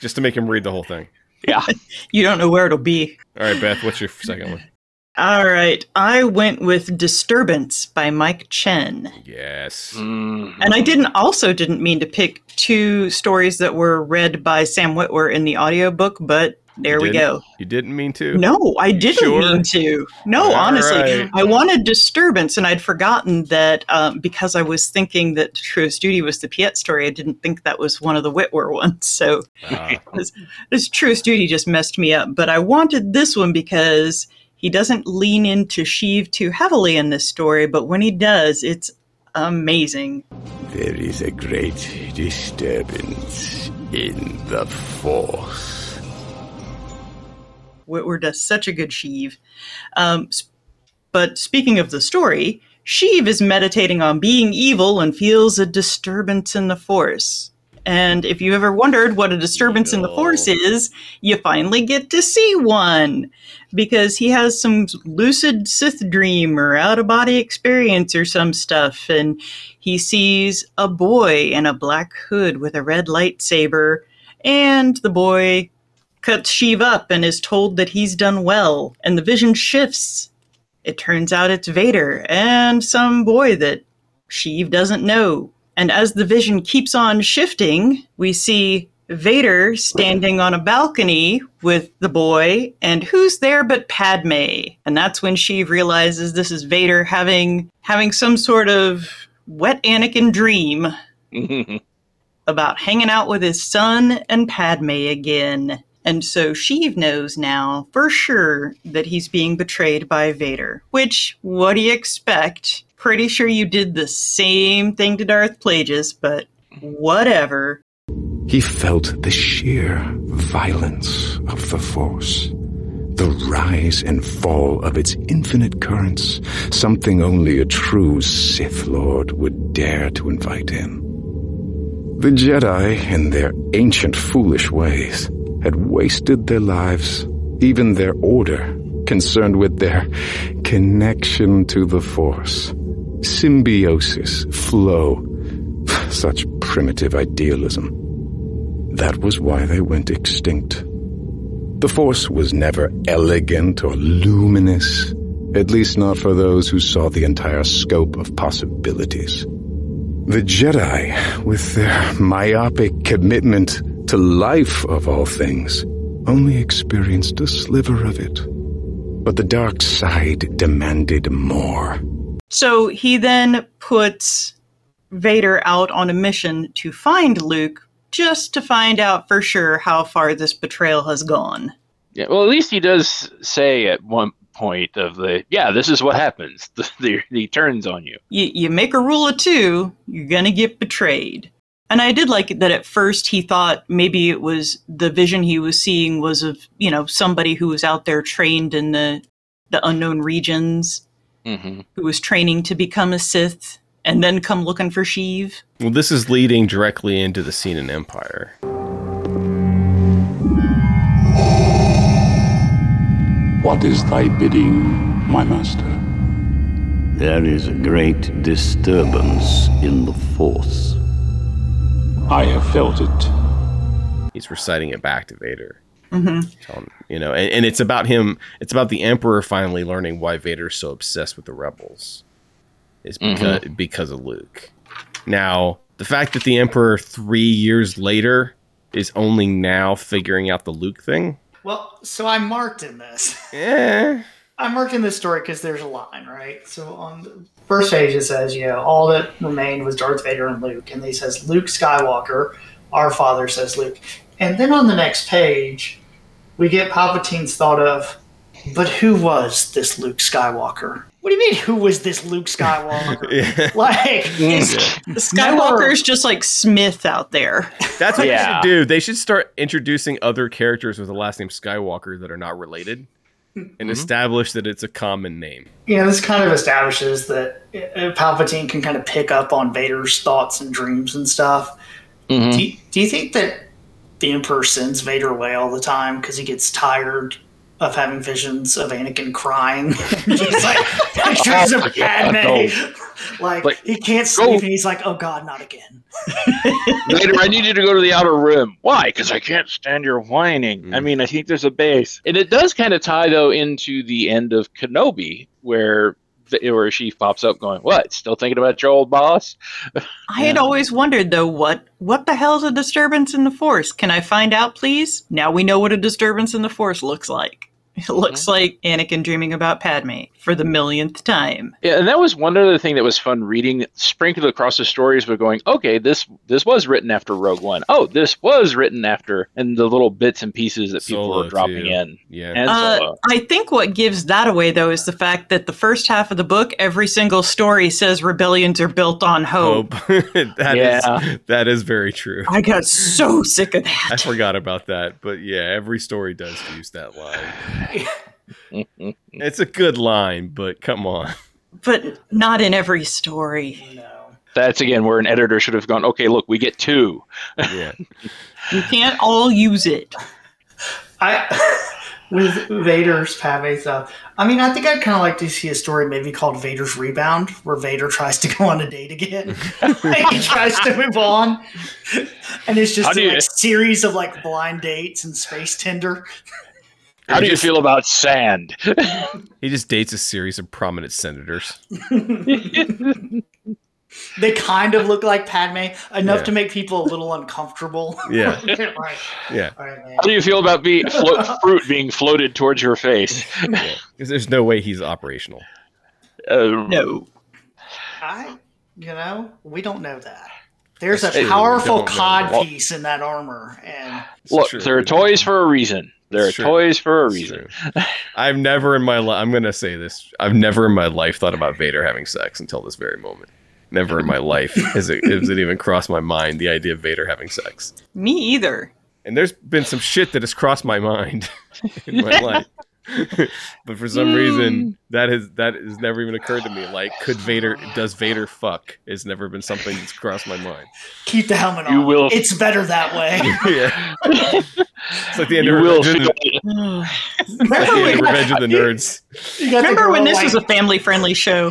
just to make him read the whole thing. Yeah. You don't know where it'll be. All right, Beth. What's your second one? All right, I went with Disturbance by Mike Chen. Yes. Mm. And I didn't also didn't mean to pick two stories that were read by Sam Witwer in the audiobook, but there we go. You didn't mean to. No, I didn't sure? mean to. No, All honestly, right. I wanted disturbance, and I'd forgotten that um, because I was thinking that Truest Duty was the Piet story. I didn't think that was one of the Witwer ones. So Ah, this, this Truest Duty just messed me up. But I wanted this one because he doesn't lean into Sheev too heavily in this story, but when he does, it's amazing. There is a great disturbance in the Force. Witwer does such a good Sheev. Um, but speaking of the story, Sheev is meditating on being evil and feels a disturbance in the Force. And if you ever wondered what a disturbance in the Force is, you finally get to see one. Because he has some lucid Sith dream or out of body experience or some stuff. And he sees a boy in a black hood with a red lightsaber. And the boy cuts Sheev up and is told that he's done well, and the vision shifts. It turns out it's Vader and some boy that Sheev doesn't know. And as the vision keeps on shifting, we see Vader standing on a balcony with the boy, and who's there but Padme? And that's when Sheev realizes this is Vader having having some sort of wet Anakin dream about hanging out with his son and Padme again. And so Sheev knows now for sure that he's being betrayed by Vader. Which, what do you expect? Pretty sure you did the same thing to Darth Plagueis, but whatever. He felt the sheer violence of the Force, the rise and fall of its infinite currents, something only a true Sith Lord would dare to invite in. The Jedi, in their ancient foolish ways, had wasted their lives, even their order, concerned with their connection to the Force. Symbiosis, flow, such primitive idealism. That was why they went extinct. The Force was never elegant or luminous, at least not for those who saw the entire scope of possibilities. The Jedi, with their myopic commitment to life of all things, only experienced a sliver of it. But the dark side demanded more. So he then puts Vader out on a mission to find Luke just to find out for sure how far this betrayal has gone. Yeah, well, at least he does say at one point of the yeah, this is what happens. The, the, he turns on you. You, you make a rule of two, you're gonna get betrayed. And I did like that at first he thought maybe it was the vision he was seeing was of you know somebody who was out there trained in the the unknown regions, mm-hmm. who was training to become a Sith and then come looking for Sheev. Well, this is leading directly into the scene in Empire. What is thy bidding, my master? There is a great disturbance in the Force. I have felt it. He's reciting it back to Vader. Mm-hmm. Telling, you know, and, and it's about him. It's about the Emperor finally learning why Vader's so obsessed with the rebels. Is because Mm-hmm. because of Luke. Now, the fact that the Emperor three years later is only now figuring out the Luke thing. Well, so I marked in this. Eh. I marked in this story because there's a line, right? So on the first page it says, you know, all that remained was Darth Vader and Luke, and he says Luke Skywalker. Our father says Luke, and then on the next page, we get Palpatine's thought of, but who was this Luke Skywalker? What do you mean, who was this Luke Skywalker? Yeah. Like, Skywalker's just like Smith out there. That's what Yeah. they should do. They should start introducing other characters with the last name Skywalker that are not related, and establish that it's a common name. you know, this kind of establishes that uh, Palpatine can kind of pick up on Vader's thoughts and dreams and stuff. Mhm. Do, you, do you think that the Emperor sends Vader away all the time because he gets tired of having visions of Anakin crying? Just like pictures of Padme. Like, Like, he can't go- sleep and he's like, oh god, not again. Later, I need you to go to the outer rim. Why? Because I can't stand your whining. Mm. I mean, I think there's a base, and it does kind of tie though into the end of Kenobi, where where she pops up going, "What? Still thinking about your old boss?" I had always wondered though, what what the hell's a disturbance in the Force? Can I find out, please? Now we know what a disturbance in the Force looks like. It looks like Anakin dreaming about Padme for the millionth time. Yeah, and that was one other thing that was fun reading, sprinkled across the stories, but going, okay, this this was written after Rogue One. Oh, this was written after, and the little bits and pieces that people Solo, were dropping too. in. Yeah. And Uh, Solo. I think what gives that away though is the fact that the first half of the book, every single story says rebellions are built on hope. Hope. That is Yeah. that is very true. I got so sick of that. I forgot about that, but yeah, every story does use that line. It's a good line, but come on. But not in every story. No. That's again where an editor should have gone, okay, look, we get two. Yeah. You can't all use it. I with Vader's Padme stuff. I mean, I think I'd kind of like to see a story maybe called Vader's Rebound, where Vader tries to go on a date again. Like, he tries to move on, and it's just a like, series of like blind dates and space Tinder. How do you feel about sand? He just dates a series of prominent senators. They kind of look like Padme enough Yeah. to make people a little uncomfortable. Yeah. right. Yeah. All right, man. How do you feel about be, float, fruit being floated towards your face? Because there's no way he's operational. Uh, No. I, you know, we don't know that. There's a powerful don't cod piece in that armor, and Look, true. there are toys for a reason. There are true. toys for a It's reason. I've never in my life, I'm going to say this, I've never in my life thought about Vader having sex until this very moment. Never in my life has it, has it even crossed my mind the idea of Vader having sex. Me either. And there's been some shit that has crossed my mind in my life. but for some reason mm. that has that has never even occurred to me. Like, could Vader does Vader fuck? Has never been something that's crossed my mind. keep the helmet You on. will- It's better that way. yeah. It's like the end You of will Revenge, of the, like the end of Revenge of the Nerds. You got the remember when girl this was a family friendly show?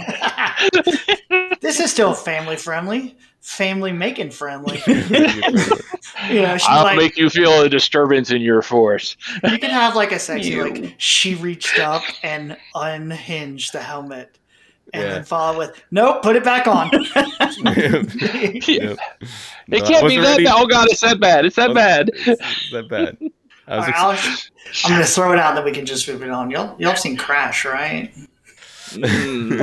This is still family friendly, family making friendly. you know, she I'll like make you feel a disturbance in your force. you can have like a sexy Ew. like she reached up and unhinged the helmet and Yeah. then follow with, "Nope, put it back on." Yep. It No, can't be that ready. bad. Oh god, it's that bad. It's that bad. It's, it's that bad. I All was right, ex- Alex, I'm going to throw it out that we can just move it on. Y'all, y'all have seen Crash, right? Hmm.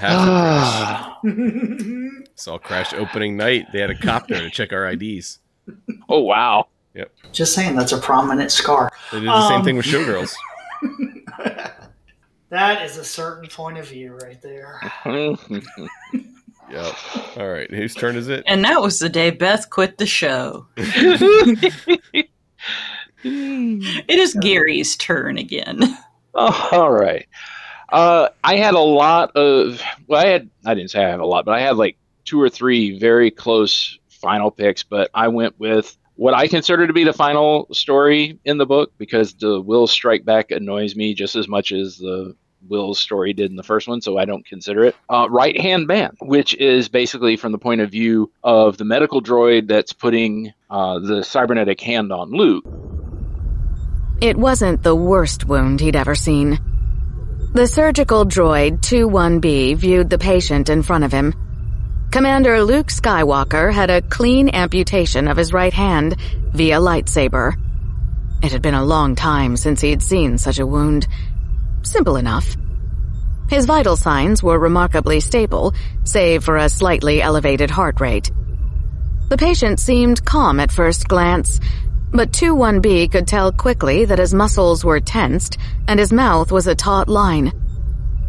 Half the crash. Saw crash opening night. They had a copter to check our IDs. oh wow. Yep. Just saying, that's a prominent scar. They did the same Um, thing with showgirls. That is a certain point of view right there. Yep. All right. Whose turn is it? And that was the day Beth quit the show. It is Gary's turn again. Oh, all right. Uh, I had a lot of. Well, I had. I didn't say I have a lot, but I had like two or three very close final picks. But I went with what I consider to be the final story in the book because the Will Strike Back annoys me just as much as the Will's story did in the first one, so I don't consider it. Uh, right Hand Man, which is basically from the point of view of the medical droid that's putting uh, the cybernetic hand on Luke. It wasn't the worst wound he'd ever seen. The surgical droid 21B viewed the patient in front of him. Commander Luke Skywalker had a clean amputation of his right hand via lightsaber. It had been a long time since he'd seen such a wound. Simple enough. His vital signs were remarkably stable, save for a slightly elevated heart rate. The patient seemed calm at first glance, but 2-1B could tell quickly that his muscles were tensed and his mouth was a taut line.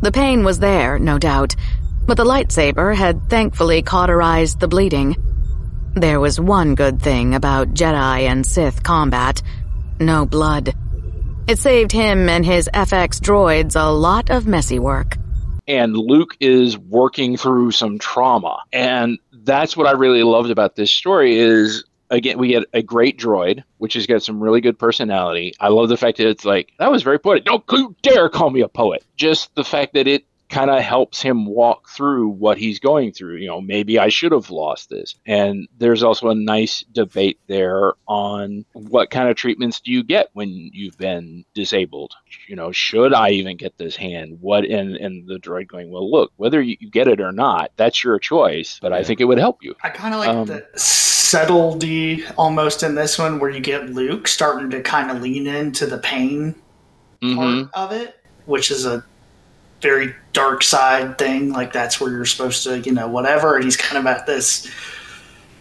The pain was there, no doubt, but the lightsaber had thankfully cauterized the bleeding. There was one good thing about Jedi and Sith combat no blood. It saved him and his FX droids a lot of messy work. and Luke is working through some trauma. And that's what I really loved about this story is again we get a great droid which has got some really good personality. I love the fact that it's like that was very poetic. Don't you dare call me a poet. Just the fact that it kind of helps him walk through what he's going through. You know, maybe I should have lost this. And there's also a nice debate there on what kind of treatments do you get when you've been disabled? You know, should I even get this hand? What and and the droid going, well, look, whether you get it or not, that's your choice. But I think it would help you. I kind of like Um, the subtlety almost in this one where you get Luke starting to kind of lean into the pain Mhm. of it, which is a very dark side thing. Like that's where you're supposed to, you know, whatever. And he's kind of at this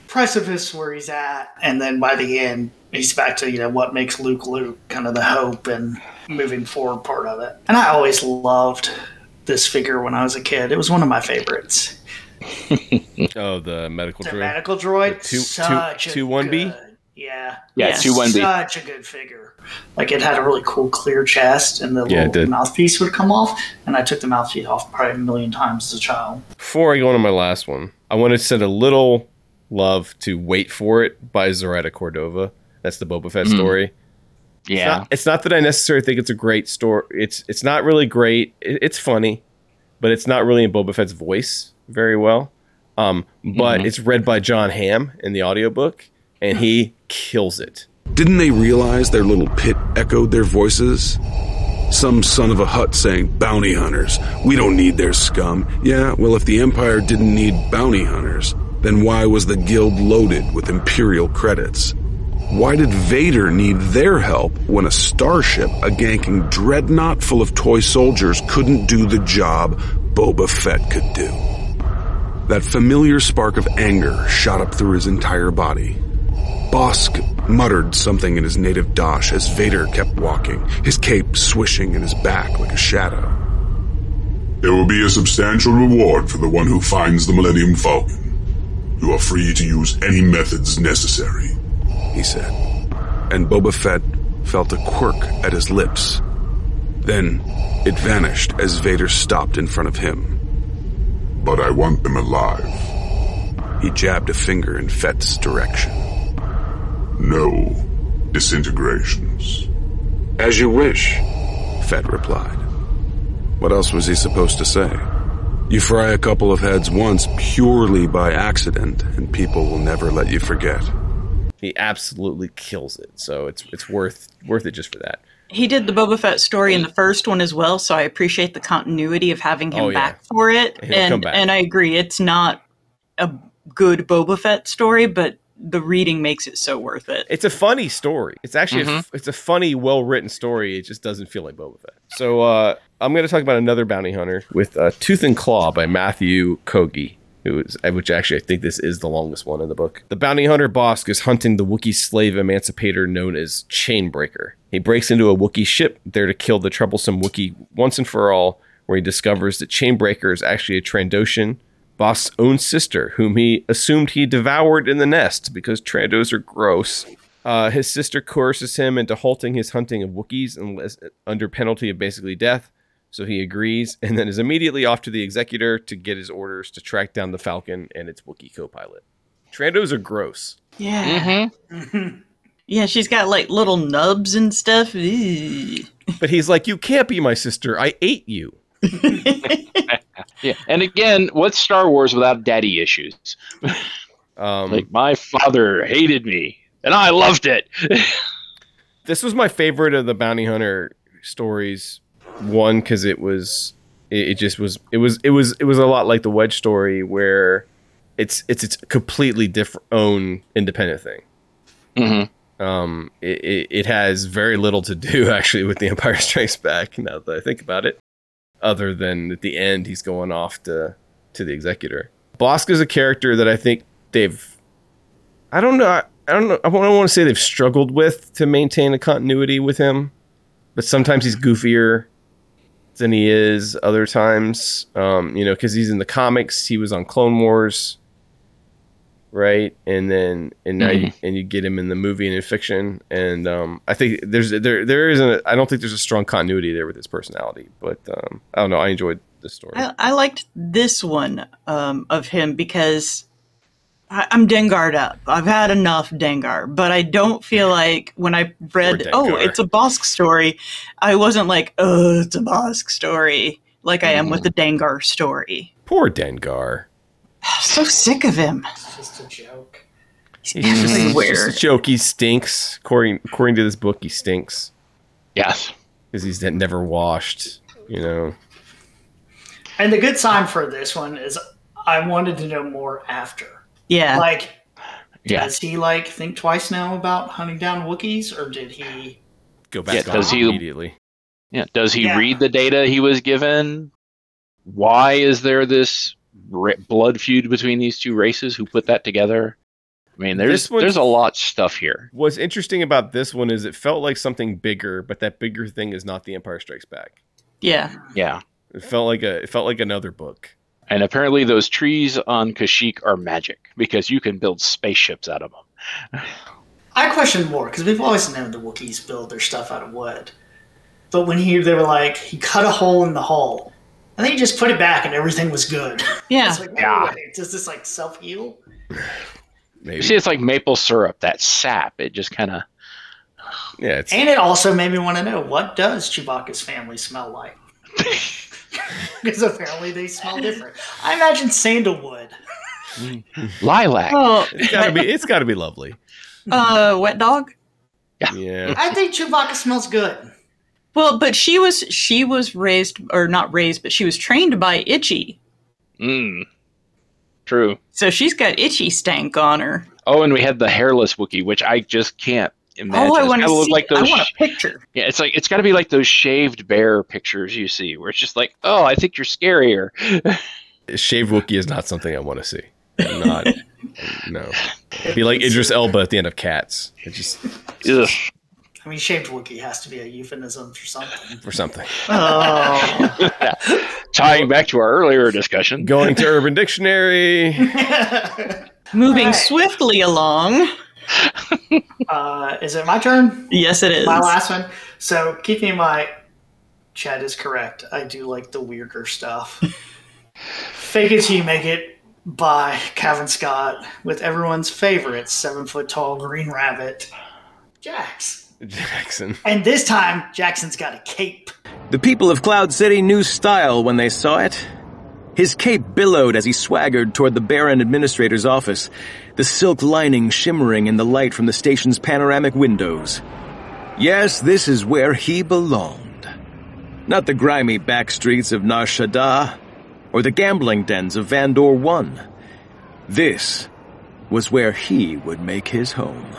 precipice where he's at, and then by the end, he's back to you know what makes Luke Luke, kind of the hope and moving forward part of it. And I always loved this figure when I was a kid. It was one of my favorites. Oh, the medical The droid. medical droid, two- two- such a two 1B? good- Yeah, Yeah, 2-1B. Such a good figure. Like it had a really cool clear chest, and the Yeah, little mouthpiece would come off. And I took the mouthpiece off probably a million times as a child. Before I go on to my last one, I want to send a little love to "Wait for It" by Zoraida Cordova. That's the Boba Fett Mm. story. It's Yeah. not, it's not that I necessarily think it's a great story. It's it's not really great. It, it's funny, but it's not really in Boba Fett's voice very well. Um, but Mhm. it's read by Jon Hamm in the audiobook, and he kills it. Didn't they realize their little pit echoed their voices? Some son of a Hutt saying, Bounty hunters. We don't need their scum. Yeah, well, if the Empire didn't need bounty hunters, then why was the Guild loaded with Imperial credits? Why did Vader need their help when a starship, a ganking dreadnought full of toy soldiers, couldn't do the job Boba Fett could do? That familiar spark of anger shot up through his entire body. Bossk muttered something in his native Dosh as Vader kept walking, his cape swishing in his back like a shadow. There will be a substantial reward for the one who finds the Millennium Falcon. You are free to use any methods necessary. He said. And Boba Fett felt a quirk at his lips. Then it vanished as Vader stopped in front of him. But I want them alive. He jabbed a finger in Fett's direction. No disintegrations. As you wish, Fett replied. What else was he supposed to say? You fry a couple of heads once purely by accident, and people will never let you forget. He absolutely kills it. So it's it's worth worth it just for that. He did the Boba Fett story in the first one as well, so I appreciate the continuity of having him Oh, yeah. back for it. He'll come and back. and I agree, it's not a good Boba Fett story, but the reading makes it so worth it. It's a funny story. It's actually a f- it's a funny, well written story. It just doesn't feel like Boba Fett. So uh, I'm going to talk about another bounty hunter with uh, Tooth and Claw by Matthew Kogge. Uh, which actually I think this is the longest one in the book. The bounty hunter Bossk is hunting the Wookiee slave emancipator known as Chainbreaker. He breaks into a Wookiee ship there to kill the troublesome Wookiee once and for all, where he discovers that Chainbreaker is actually a Trandoshan, Bossk's own sister, whom he assumed he devoured in the nest because Trandos are gross. Uh, his sister coerces him into halting his hunting of Wookiees unless, under penalty of basically death. So he agrees and then is immediately off to the executor to get his orders to track down the Falcon and its Wookiee co pilot. Trandos are gross. Yeah. Yeah, she's got like little nubs and stuff. But he's like, You can't be my sister. I ate you. Yeah, and again, what's Star Wars without daddy issues? Um, like my father hated me, and I loved it. this was my favorite of the bounty hunter stories. One because it was, it, it just was, it was, it was, it was a lot like the Wedge story where it's it's its completely different own independent thing. Mm-hmm. Um, it, it, it has very little to do actually with the Empire Strikes Back. Now that I think about it, other than at the end he's going off to to the executor. Bossk is a character that I think they've. I don't know. I, I don't know. I don't want to say they've struggled with to maintain a continuity with him, but sometimes he's goofier than he is other times. Um, you know, because he's in the comics. He was on Clone Wars, right? And then and now you, and you get him in the movie and in fiction. And um, I think there's there there isn't. A, I don't think there's a strong continuity there with his personality. But um, I don't know. I enjoyed this story. I, I liked this one um, of him because I, I'm Dengar'd up. I've had enough Dengar, but I don't feel like when I read, oh, it's a Bossk story, I wasn't like, oh, it's a Bossk story, like I am with mm-hmm. the Dengar story. Poor Dengar. I'm so sick of him. It's just a joke. He's He's just, everywhere. just a joke. He stinks. According according to this book, he stinks Yes. because he's never washed. You know. And the good sign for this one is I wanted to know more after. Yeah. Like, Yeah. does he like think twice now about hunting down Wookiees, or did he? Go Yeah, back does he- immediately. Yeah. Does he Yeah. read the data he was given? Why is there this ra- blood feud between these two races? Who put that together? I mean, there's This there's a lot of stuff here. What's interesting about this one is it felt like something bigger, but that bigger thing is not The Empire Strikes Back. yeah. Yeah. It felt like a it felt like another book. And apparently, those trees on Kashyyyk are magic because you can build spaceships out of them. I question more because we've always known the Wookiees build their stuff out of wood. But when he they were like he cut a hole in the hull, and then he just put it back and everything was good. Yeah. It's like, Yeah. wait, does this like self heal? Maybe. You see, it's like maple syrup, that sap. It just kind of. yeah, it's And it also made me want to know what does Chewbacca's family smell like? because apparently they smell different. I imagine sandalwood. Lilac. Oh, it's gotta be it's gotta be lovely. uh, wet dog. Yeah. I think Chewbacca smells good. Well, but she was she was raised or not raised, but she was trained by Itchy, Mm. True. so she's got Itchy stank on her. Oh, and we had the hairless Wookiee, which I just can't imagine. oh, I want to gotta look see. like I want a picture. yeah, it's like it's got to be like those shaved bear pictures you see, where it's just like, oh, I think you're scarier. Shaved Wookie is not something I want to see. I'm not no. It'd be like Idris Elba at the end of Cats. It just Ugh. I mean, shaved Wookie has to be a euphemism for something. for something. Oh, Tying back to our earlier discussion. Going to Urban Dictionary. moving Right. swiftly along. uh, is it my turn? Yes, it is. My last one. So keeping in mind, Chad is correct. I do like the weirder stuff. Fake it till you make it by Kevin Scott with everyone's favorite seven foot tall green rabbit, Jax. Jaxxon. And this time, Jaxxon's got a cape. The people of Cloud City knew style when they saw it. His cape billowed as he swaggered toward the Baron Administrator's office, the silk lining shimmering in the light from the station's panoramic windows. Yes, this is where he belonged. Not the grimy back streets of Nar Shaddaa or the gambling dens of Vandor One. This was where he would make his home.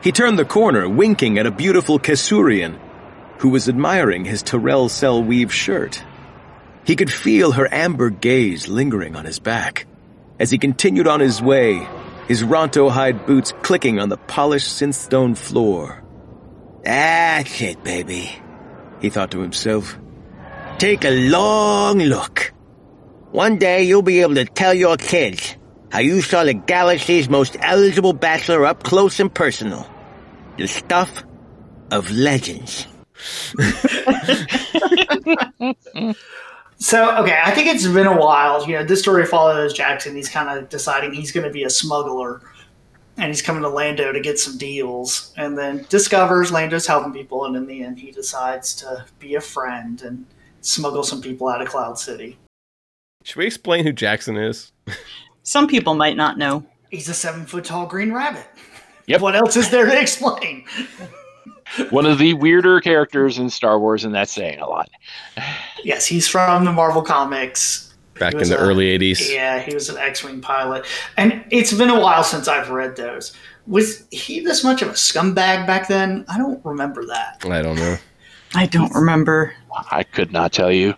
He turned the corner, winking at a beautiful Kesurian who was admiring his Terrell cell weave shirt. He could feel her amber gaze lingering on his back as he continued on his way, his Ronto hide boots clicking on the polished synthstone floor. That's it, baby, he thought to himself. Take a long look. One day you'll be able to tell your kids how you saw the galaxy's most eligible bachelor up close and personal. The stuff of legends. So, okay, I think it's been a while. You know, this story follows Jaxxon. He's kind of deciding he's going to be a smuggler, and he's coming to Lando to get some deals, and then discovers Lando's helping people, and in the end, he decides to be a friend and smuggle some people out of Cloud City. Should we explain who Jaxxon is? Some people might not know. He's a seven foot tall green rabbit. Yep. What else is there to explain? One of the weirder characters in Star Wars, and that's saying a lot. Yes, he's from the Marvel Comics. Back in the a- early 80s. Yeah, he was an X-wing pilot, and it's been a while since I've read those. Was he this much of a scumbag back then? I don't remember that. I don't know. I don't remember. I could not tell you.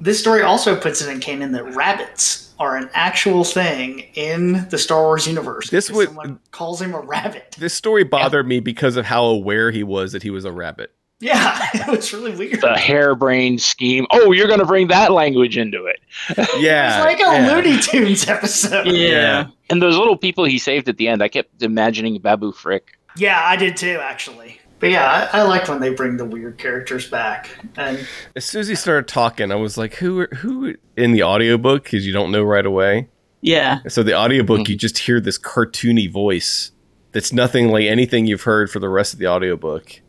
This story also puts it in canon that rabbits are an actual thing in the Star Wars universe. This would Someone calls him a rabbit. this story bothered me because of how aware he was that he was a rabbit. Yeah, it was really weird. The harebrained scheme. Oh, you're going to bring that language into it. Yeah, It's like a yeah. Looney Tunes episode. Yeah. And those little people he saved at the end, I kept imagining Babu Frick. Yeah, I did too, actually. But yeah, I, I like when they bring the weird characters back. And As soon as he started talking, I was like, "Who? Who?" In the audiobook, because you don't know right away. Yeah. So the audiobook, mm-hmm. you just hear this cartoony voice that's nothing like anything you've heard for the rest of the audiobook.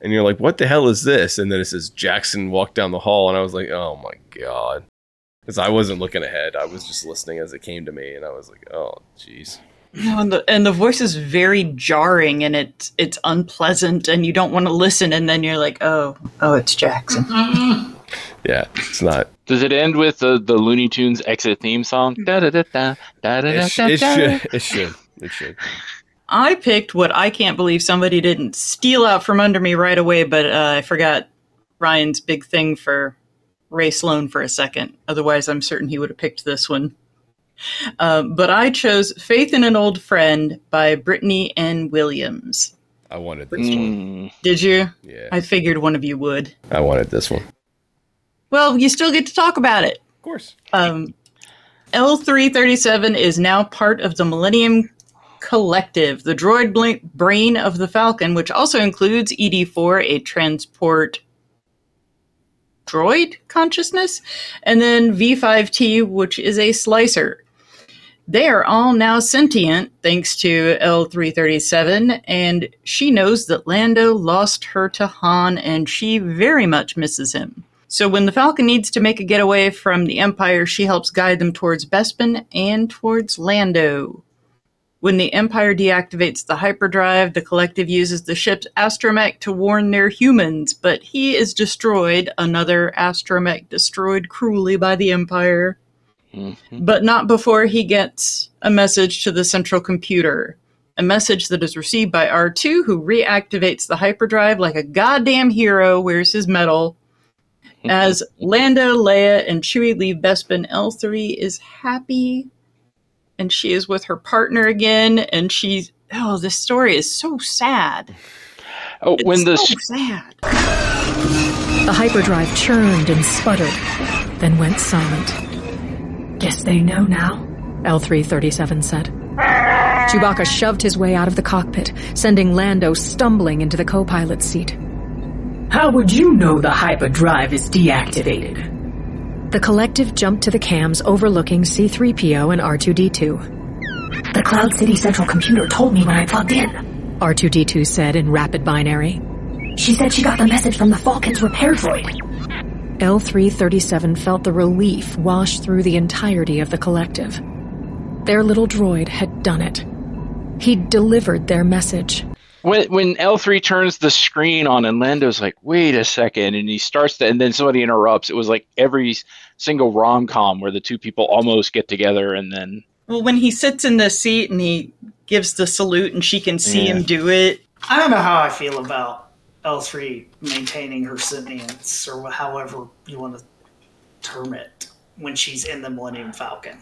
And you're like, what the hell is this? And then it says Jaxxon walked down the hall, and I was like, oh my god. Because I wasn't looking ahead. I was just listening as it came to me, and I was like, oh, jeez. No, and the and the voice is very jarring and it's it's unpleasant and you don't want to listen and then you're like, oh, oh, it's Jaxxon. Yeah, it's not. Does it end with the, the Looney Tunes exit theme song? Da da da da da da It, sh- da it da. should. It should. It should. I picked what I can't believe somebody didn't steal out from under me right away, but uh, I forgot Ryan's big thing for Rae Sloane for a second. Otherwise, I'm certain he would have picked this one. Uh, but I chose Faith in an Old Friend by Brittany N. Williams. I wanted this one. Did you? Yeah. I figured one of you would. I wanted this one. Well, you still get to talk about it. Of course. Um, L337 is now part of the Millennium Collective, the droid bl- brain of the Falcon, which also includes ED4, a transport droid consciousness, and then V5T, which is a slicer. They are all now sentient thanks to L337, and she knows that Lando lost her to Han and she very much misses him. So when the Falcon needs to make a getaway from the Empire, she helps guide them towards Bespin and towards Lando. When the Empire deactivates the hyperdrive, the collective uses the ship's astromech to warn their humans, but he is destroyed, another astromech destroyed cruelly by the Empire. Mm-hmm. But not before he gets a message to the central computer. A message that is received by R2, who reactivates the hyperdrive like a goddamn hero, wears his medal. Mm-hmm. As Lando, Leia, and Chewie leave Bespin, L3 is happy and she is with her partner again. And she's, oh, this story is so sad. Oh, when It's the so sad. The hyperdrive churned and sputtered, then went silent. Guess they know now, L337 said. Chewbacca shoved his way out of the cockpit, sending Lando stumbling into the co pilot's seat. How would you know the hyperdrive is deactivated? The collective jumped to the cams overlooking C3PO and R2D2. The Cloud City Central Computer told me when I plugged in. R2D2 said in rapid binary. She said she got the message from the Falcon's repair droid. L337 felt the relief wash through the entirety of the collective. Their little droid had done it. He'd delivered their message. when when L three turns the screen on and Lando's like, wait a second, and he starts to, and then somebody interrupts. It was like every single rom com where the two people almost get together and then Well, when he sits in the seat and he gives the salute and she can see Yeah. him do it. I don't know how I feel about L3 maintaining her sentience, or however you want to term it, when she's in the Millennium Falcon.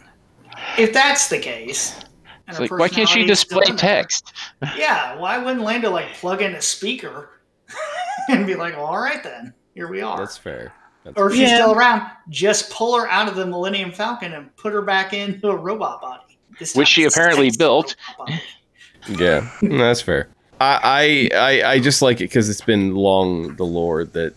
If that's the case, and like, why can't she display in there, text? Yeah, why wouldn't Lando like plug in a speaker and be like, "All right, then, here we are." That's fair. That's or if she's still around, just pull her out of the Millennium Falcon and put her back into a robot body. This Which she apparently built. Yeah, that's fair. I, I I just like it because it's been long the lore that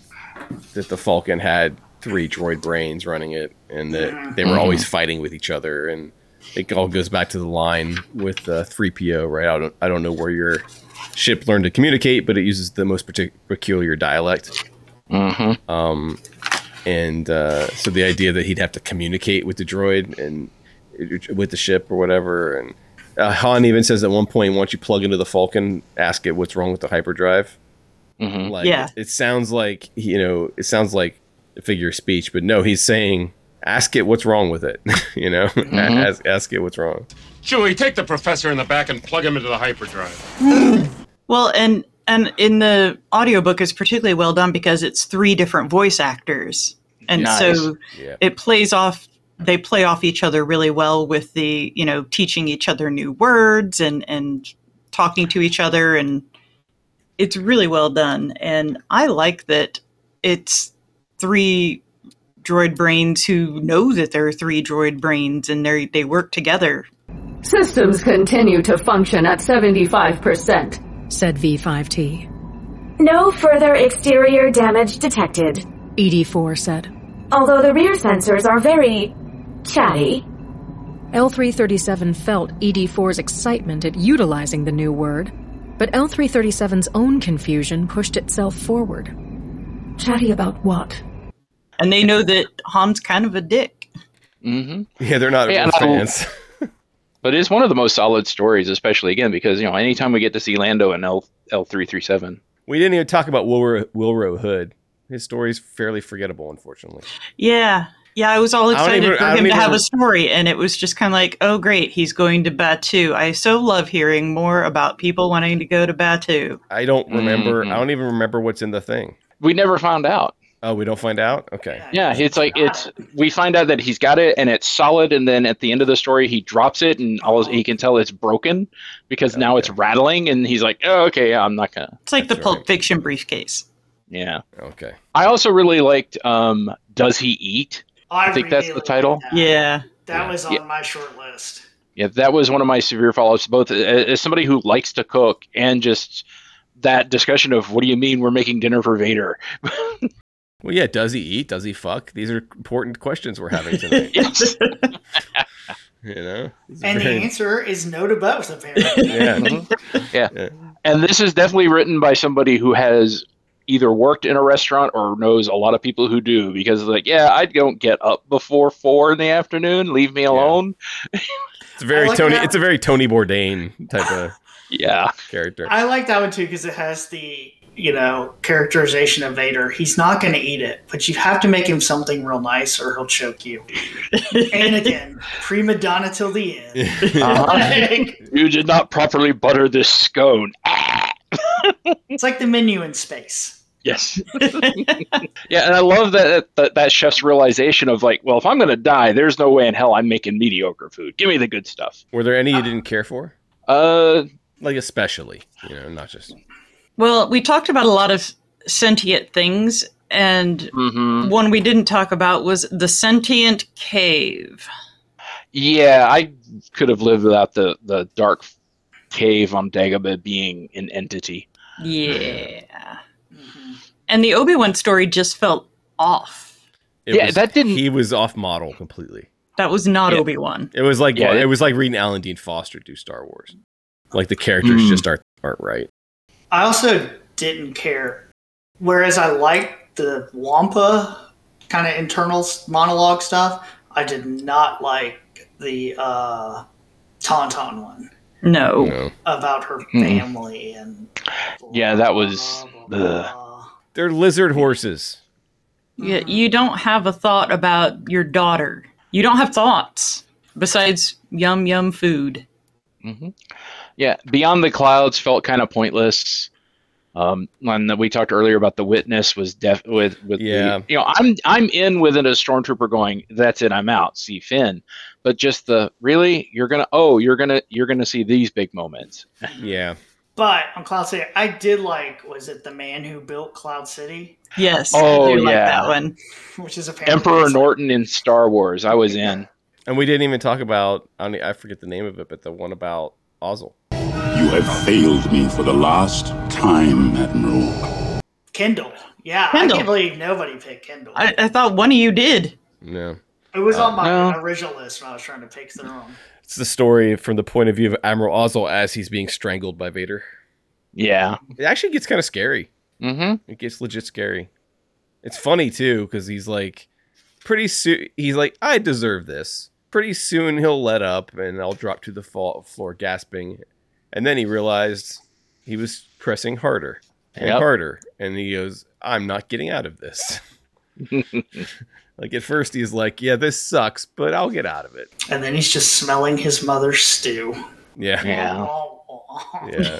that the Falcon had three droid brains running it, and that they were always fighting with each other, and it all goes back to the line with uh, three PO, right? I don't I don't know where your ship learned to communicate, but it uses the most partic- peculiar dialect. Mm-hmm. Um, and uh, so the idea that he'd have to communicate with the droid and with the ship or whatever, and uh, Han even says at one point, once you plug into the Falcon, ask it what's wrong with the hyperdrive. Mm-hmm. Like, Yeah. it, it sounds like you know, it sounds like a figure of speech, but no, he's saying, ask it what's wrong with it. you know, ask, ask it what's wrong. Chewie, take the professor in the back and plug him into the hyperdrive. Well, and and in the audiobook is particularly well done because it's three different voice actors. And Nice. so Yeah. it plays off they play off each other really well with the, you know, teaching each other new words and and talking to each other and it's really well done. And I like that it's three droid brains who know that there are three droid brains and they they work together. Systems continue to function at 75%, said V5T. No further exterior damage detected, ED4 said. although the rear sensors are very chatty. L337 felt ED4's excitement at utilizing the new word, but L337's own confusion pushed itself forward. Chatty about what? And they know that Han's kind of a dick. Mm-hmm. Yeah, they're not Yeah, real and I- fans. But it's one of the most solid stories, especially again because you know anytime we get to see Lando and L L three three seven. we didn't even talk about Willrow, Willrow Hood. His story's fairly forgettable, unfortunately. Yeah. Yeah, I was all excited even- for him don't to have even- a story, and it was just kind of like, oh, great, he's going to Batuu. I so love hearing more about people wanting to go to Batuu. I don't remember. Mhm. I don't even remember what's in the thing. We never found out. Oh, we don't find out. Okay. Yeah, it's like it's we find out that he's got it and it's solid, and then at the end of the story he drops it, and all he can tell it's broken because now it's rattling, and he's like, oh, okay, yeah, I'm not gonna. It's like the Pulp Fiction briefcase. Yeah. Okay. I also really liked um, Does He Eat? I I think that's the really title. Yeah. That was on Yeah. my short list. Yeah, that was one of my severe follow-ups. Both uh, as somebody who likes to cook and just that discussion of what do you mean we're making dinner for Vader? Well, yeah. Does he eat? Does he fuck? These are important questions we're having tonight. yes. you know. These are And the answer is no to both, apparently. yeah. yeah. And this is definitely written by somebody who has either worked in a restaurant or knows a lot of people who do because like, yeah, I don't get up before four in the afternoon. Leave me alone. It's a very like Tony. that. It's a very Tony Bourdain type of Yeah. character. I like that one too because it has the you know characterization of Vader. He's not going to eat it, but you have to make him something real nice, or he'll choke you. and again prima donna till the end. Uh-huh. Like, you did not properly butter this scone. It's like the menu in space. Yes. yeah, and I love that, that that chef's realization of like, well, if I'm gonna die, there's no way in hell I'm making mediocre food. Give me the good stuff. Were there any you didn't care for? Uh, like especially, you know, not just. Well, we talked about a lot of sentient things, and Mhm. one we didn't talk about was the sentient cave. Yeah, I could have lived without the the dark cave on Dagobah being an entity. Yeah. And the Obi Wan story just felt off. It Yeah, was- that didn't- He was off model completely. That was not Yeah. Obi Wan. It was like Yeah, it, it- was like reading Alan Dean Foster do Star Wars. Like the characters Mm. just aren't aren't right. I also didn't care. Whereas I liked the Wampa kind of internal monologue stuff, I did not like the uh, Tauntaun one. No. about her family and Yeah, that was. ugh. They're lizard horses. Yeah, you don't have a thought about your daughter. You don't have thoughts besides yum yum food. hmm Yeah, Beyond the Clouds felt kind of pointless. Um, when we talked earlier about the witness was def with with Yeah. the, you know I'm I'm in with it as stormtrooper going that's it I'm out see Finn, but just the really you're gonna oh you're gonna you're gonna see these big moments. Yeah. But on Cloud City, I did like was it the man who built Cloud City, Yes. Oh, I do like yeah. that one. which is apparently Emperor Norton in Star Wars I was in. And we didn't even talk about I, don't, I forget the name of it, but the one about Ozzel. You have failed me for the last time, Admiral. Kendal. Yeah, Kendal. I can't believe nobody picked Kendal. I, I thought one of you did. No. It was on my no. original list when I was trying to pick their own. It's the story from the point of view of Admiral Ozzel as he's being strangled by Vader. Yeah. It actually gets kind of scary. Mm-hmm. It gets legit scary. It's funny too because he's like, pretty soon he's like, I deserve this. Pretty soon he'll let up and I'll drop to the fa- floor gasping, and then he realized he was pressing harder and Yep. harder, and he goes, I'm not getting out of this. like at first he's like, yeah, this sucks, but I'll get out of it. And then he's just smelling his mother's stew. Yeah. Yeah. Yeah.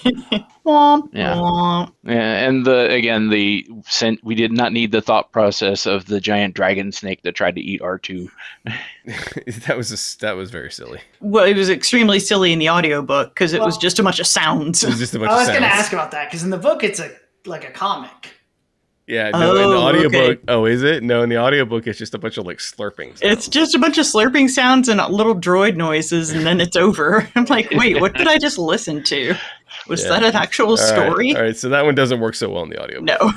Yeah. Yeah, and the again the sent we did not need the thought process of the giant dragon snake that tried to eat R two. that was just, that was very silly. Well, it was extremely silly in the audiobook because it was just a bunch of sounds. It was just a bunch I was going to ask about that because in the book it's a like a comic. Yeah, no, in the Oh, audiobook. okay. Oh, is it? No, in the audiobook it's just a bunch of like slurping. It's just a bunch of slurping sounds and little droid noises, and then it's over. I'm like, wait, what did I just listen to? Was Yeah. that an actual All right, story? All right, so that one doesn't work so well in the audiobook. No.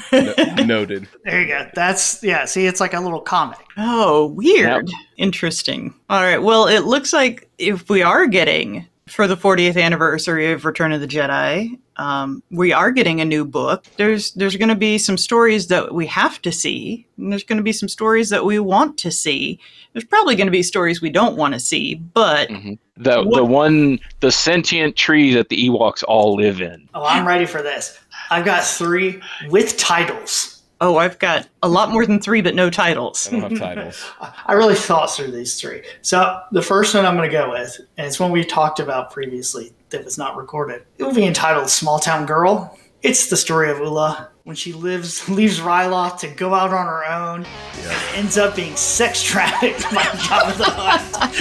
No- noted. There you go. That's yeah. See, it's like a little comic. Oh, weird. Interesting. All right. Well, it looks like if we are getting for the 40th anniversary of Return of the Jedi, um, we are getting a new book. There's there's going to be some stories that we have to see, and there's going to be some stories that we want to see. There's probably going to be stories we don't want to see, but The the one the sentient tree that the Ewoks all live in. Oh, I'm ready for this. I've got three with titles. Oh, I've got a lot more than three, but no titles. I don't have titles. I really thought through these three. So the first one I'm going to go with, and it's one we talked about previously that was not recorded. It will be entitled "Small Town Girl." It's the story of Oola when she lives leaves Ryloth to go out on her own, and ends up being sex trafficked by Jabba the Hutt.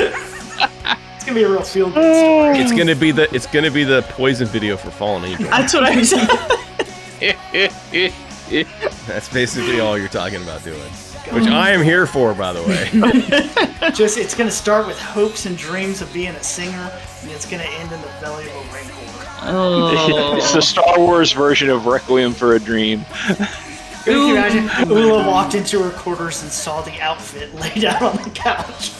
it's gonna be a real feel good story. It's gonna be the it's gonna be the poison video for Fallen Angel. That's what I said. That's basically all you're talking about doing, which I am here for, by the way. Just it's gonna start with hopes and dreams of being a singer, and it's gonna end in the belly of a rancor. Oh. it's the Star Wars version of Requiem for a Dream. Can you imagine? Oola walked into her quarters and saw the outfit laid out on the couch.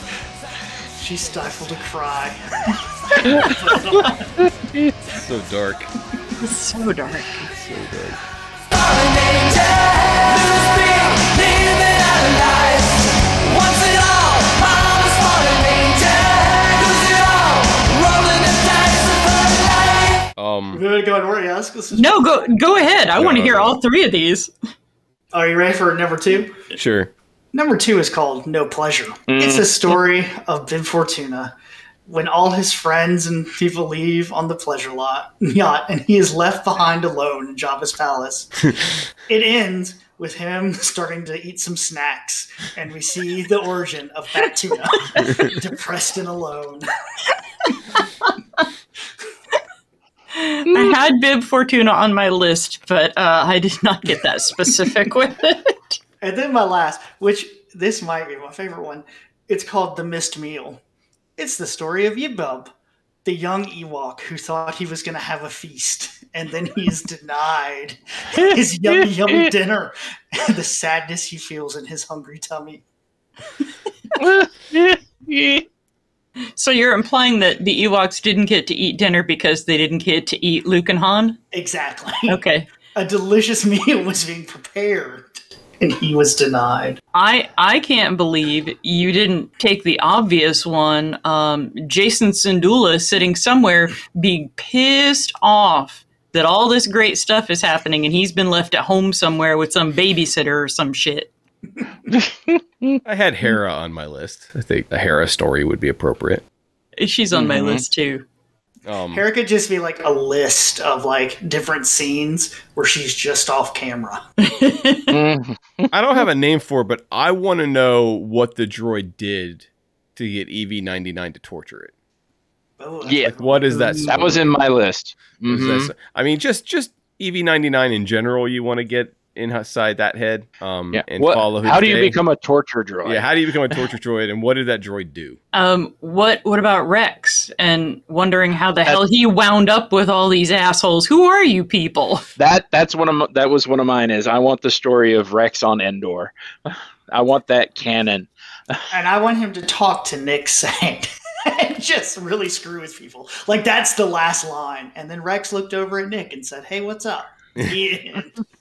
She stifled a cry. so dark. so dark. So dark. You want to go and worry, ask us? No, go go ahead. I No, want to hear no. all three of these. Are you ready for number two? sure. Number two is called No Pleasure. Mm. It's a story of Bib Fortuna when all his friends and people leave on the pleasure lot yacht and he is left behind alone in Jabba's palace. it ends with him starting to eat some snacks and we see the origin of Fat Tuna, depressed and alone. I had Bib Fortuna on my list, but uh, I did not get that specific with it. And then my last, which this might be my favorite one, it's called The Missed Meal. It's the story of Yibub, the young Ewok who thought he was going to have a feast, and then he is denied his yummy, yummy dinner and the sadness he feels in his hungry tummy. So you're implying that the Ewoks didn't get to eat dinner because they didn't get to eat Luke and Han? Exactly. Okay. A delicious meal was being prepared. and he was denied. I I can't believe you didn't take the obvious one. Um, Jacen Syndulla sitting somewhere being pissed off that all this great stuff is happening and he's been left at home somewhere with some babysitter or some shit. I had Hera on my list. I think a Hera story would be appropriate. She's on my Mhm. list too. Um, Hera could just be like a list of like different scenes where she's just off camera. I don't have a name for it, but I want to know what the droid did to get EV99 to torture it. Yeah. Like, what is that? That was in my list. What is that Mhm. I mean, just just EV99 in general. You want to get inside that head, um, Yeah. and What- follow. His how do you day. become a torture droid? Yeah, how do you become a torture droid, and what did that droid do? Um, what what about Rex and wondering how the hell he wound up with all these assholes? Who are you people? That that's one of my, that was one of mine. Is I want the story of Rex on Endor. I want that canon. And I want him to talk to Nik Sant and just really screw with people. Like that's the last line. And then Rex looked over at Nik and said, Hey, what's up? Yeah.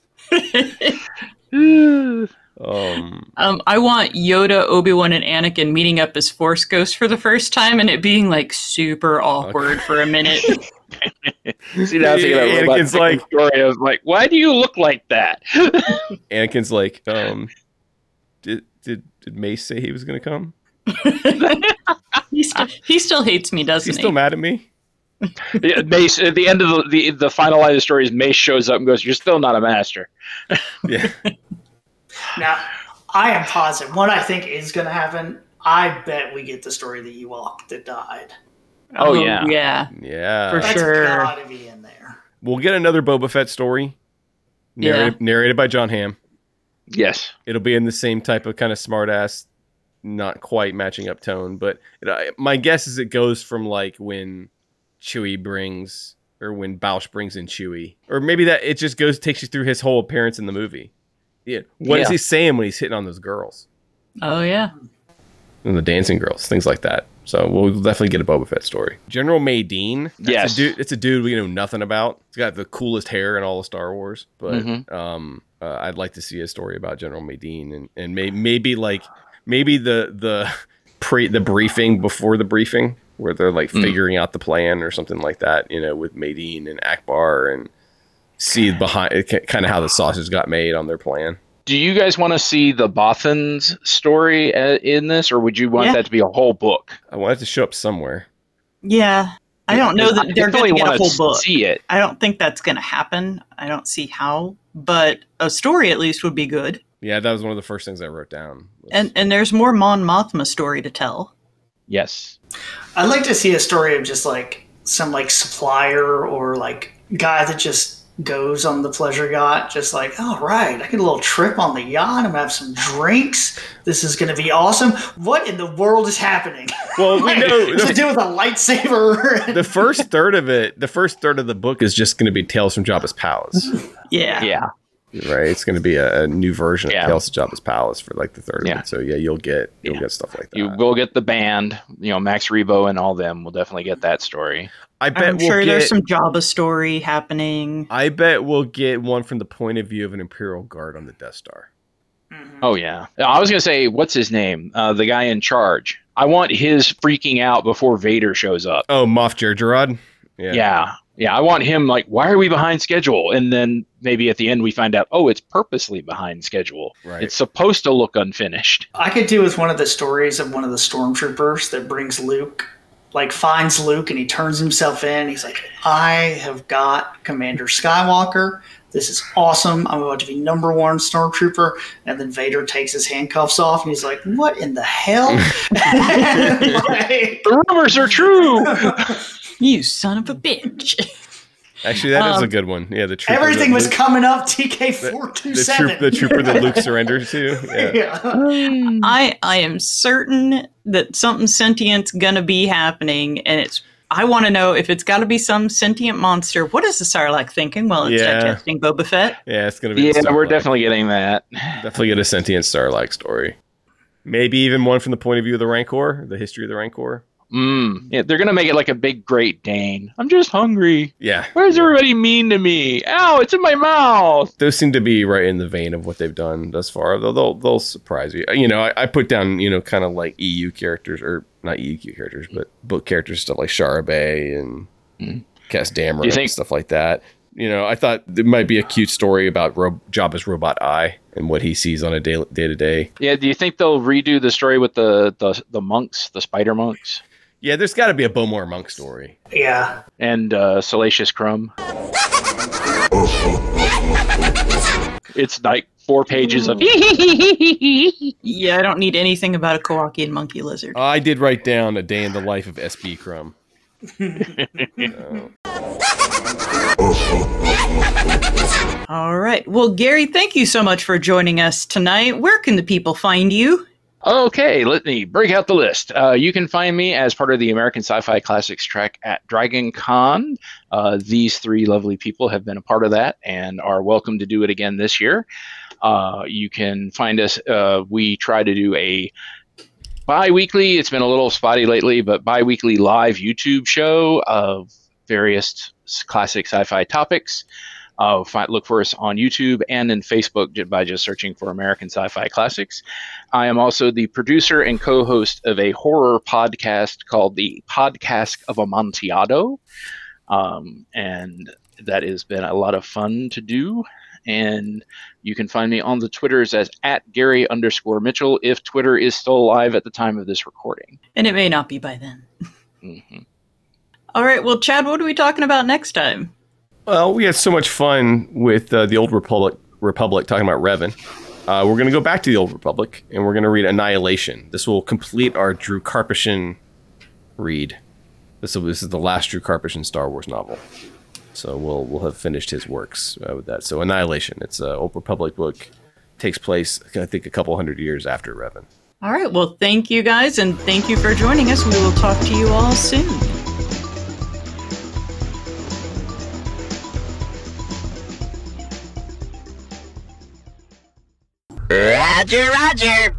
Um, Um, I want Yoda, Obi Wan, and Anakin meeting up as Force Ghosts for the first time, and it being like super awkward for a minute. See, now I was thinking that Anakin's like- story of like, why do you look like that? Anakin's like, um, did did did Mace say he was going to come? he, still, he still hates me, doesn't He's he? still mad at me. Yeah, Mace at the end of the, the the final line of the story is Mace shows up and goes, "You're still not a master." Yeah. now, I am positive. What I think is going to happen, I bet we get the story of the Ewok that died. Oh, oh, yeah. yeah, Yeah, for That's sure. got to be in there. We'll get another Boba Fett story, narrated, narrated by Jon Hamm. Yes. It'll be in the same type of kind of smart ass, not quite matching up tone. But it, I, my guess is it goes from like when Chewie brings, or when Bossk brings in Chewie, or maybe that it just goes takes you through his whole appearance in the movie. Yeah, what is Yeah. he saying when he's hitting on those girls Oh yeah. and the dancing girls, things like that? So we'll definitely get a Boba Fett story. General Madine, Yes. a dude, it's a dude we know nothing about. He's got the coolest hair in all of Star Wars, but Mhm. um, uh, I'd like to see a story about General Madine and and may, maybe like maybe the the pre the briefing before the briefing where they're like Mm. figuring out the plan or something like that. You know, with Madine and Ackbar and see behind kind of how the sausage got made on their plan. Do you guys want to see the Bothans story uh, in this, or would you want Yeah. that to be a whole book? I want it to show up somewhere. Yeah. I don't know that I they're going to get a wanna whole book. See it. I don't think that's going to happen. I don't see how, but a story at least would be good. Yeah, that was one of the first things I wrote down. And and there's more Mon Mothma story to tell. Yes. I'd like to see a story of just like some like supplier or like guy that just goes on the pleasure yacht, just like, all right, I get a little trip on the yacht. I'm gonna have some drinks. This is gonna be awesome. What in the world is happening? Well, we Like, know Does it do with a lightsaber? the first third of it, the first third of the book is just going to be Tales from Jabba's Palace, Yeah. Yeah. Right? It's going to be a, a new version Yeah. of Tales of Jabba's Palace for like the third Yeah. of it. So yeah, you'll get you'll get stuff like that. You will get the band, you know, Max Rebo and all them. will definitely get that story. I bet I'm we'll sure get, there's some Jabba story happening. I bet we'll get one from the point of view of an Imperial Guard on the Death Star. Oh yeah. I was gonna say, what's his name? Uh, the guy in charge. I want his freaking out before Vader shows up. Oh, Moff Jerjerrod. Yeah. Yeah. Yeah. I want him like, why are we behind schedule? And then maybe at the end we find out, oh, it's purposely behind schedule. Right. It's supposed to look unfinished. I could do with one of the stories of one of the stormtroopers that brings Luke, like finds Luke and he turns himself in. He's like, I have got Commander Skywalker. This is awesome. I'm about to be number one stormtrooper. And then Vader takes his handcuffs off and he's like, What in the hell? Like, The rumors are true. You son of a bitch. Actually, that is a Um, good one. Yeah, the trooper everything was Luke- coming up TK the, four two the, seven. troop, the trooper that Luke surrendered to. Yeah. Yeah. I I am certain that something sentient's gonna be happening, and it's. I want to know if it's got to be some sentient monster. What is the Sarlacc thinking while it's Yeah. digesting Boba Fett? Yeah, it's gonna be. Yeah, we're definitely getting that. definitely get a sentient Sarlacc story. Maybe even one from the point of view of the Rancor, the history of the Rancor. Mm. Yeah, they're gonna make it like a big Great Dane. I'm just hungry. Yeah. Why is everybody mean to me? Ow! It's in my mouth. Those seem to be right in the vein of what they've done thus far. They'll they'll, they'll surprise you. You know, I, I put down you know kind of like EU characters or not EU characters, but book characters stuff like Shara Bey and Mm. Kes Dameron think- and stuff like that. You know, I thought there might be a cute story about Ro- Jabba's robot eye and what he sees on a day day to day. Yeah. Do you think they'll redo the story with the the, the monks, the spider monks, Yeah, there's got to be a B'omarr monk story. Yeah. and uh, Salacious Crumb? it's like four pages of. yeah, I don't need anything about a Kowakian monkey lizard. I did write down a day in the life of SB Crumb. All right. Well, Gary, thank you so much for joining us tonight. Where can the people find you? Okay, let me break out the list. Uh, you can find me as part of the American Sci-Fi Classics track at Dragon Con. Uh, these three lovely people have been a part of that and are welcome to do it again this year. Uh, you can find us. Uh, we try to do a bi-weekly. It's been a little spotty lately, but bi-weekly live YouTube show of various classic sci-fi topics. Uh, find, look for us on YouTube and in Facebook by just searching for American Sci-Fi Classics. I am also the producer and co-host of a horror podcast called the Podcast of Amontillado, um, and that has been a lot of fun to do. And you can find me on the Twitters as at Gary underscore Mitchell if Twitter is still alive at the time of this recording. And it may not be by then. Mhm. All right. Well, Chad, what are we talking about next time? Well, we had so much fun with uh, the Old Republic, Republic talking about Revan. Uh, we're going to go back to the Old Republic and we're going to read Annihilation. This will complete our Drew Karpyshyn read. This, will, this is the last Drew Karpyshyn Star Wars novel. So we'll we'll have finished his works uh, with that. So Annihilation, it's an Old Republic book, takes place I think a couple hundred years after Revan. All right. Well, thank you guys, and thank you for joining us. We will talk to you all soon. Roger, roger.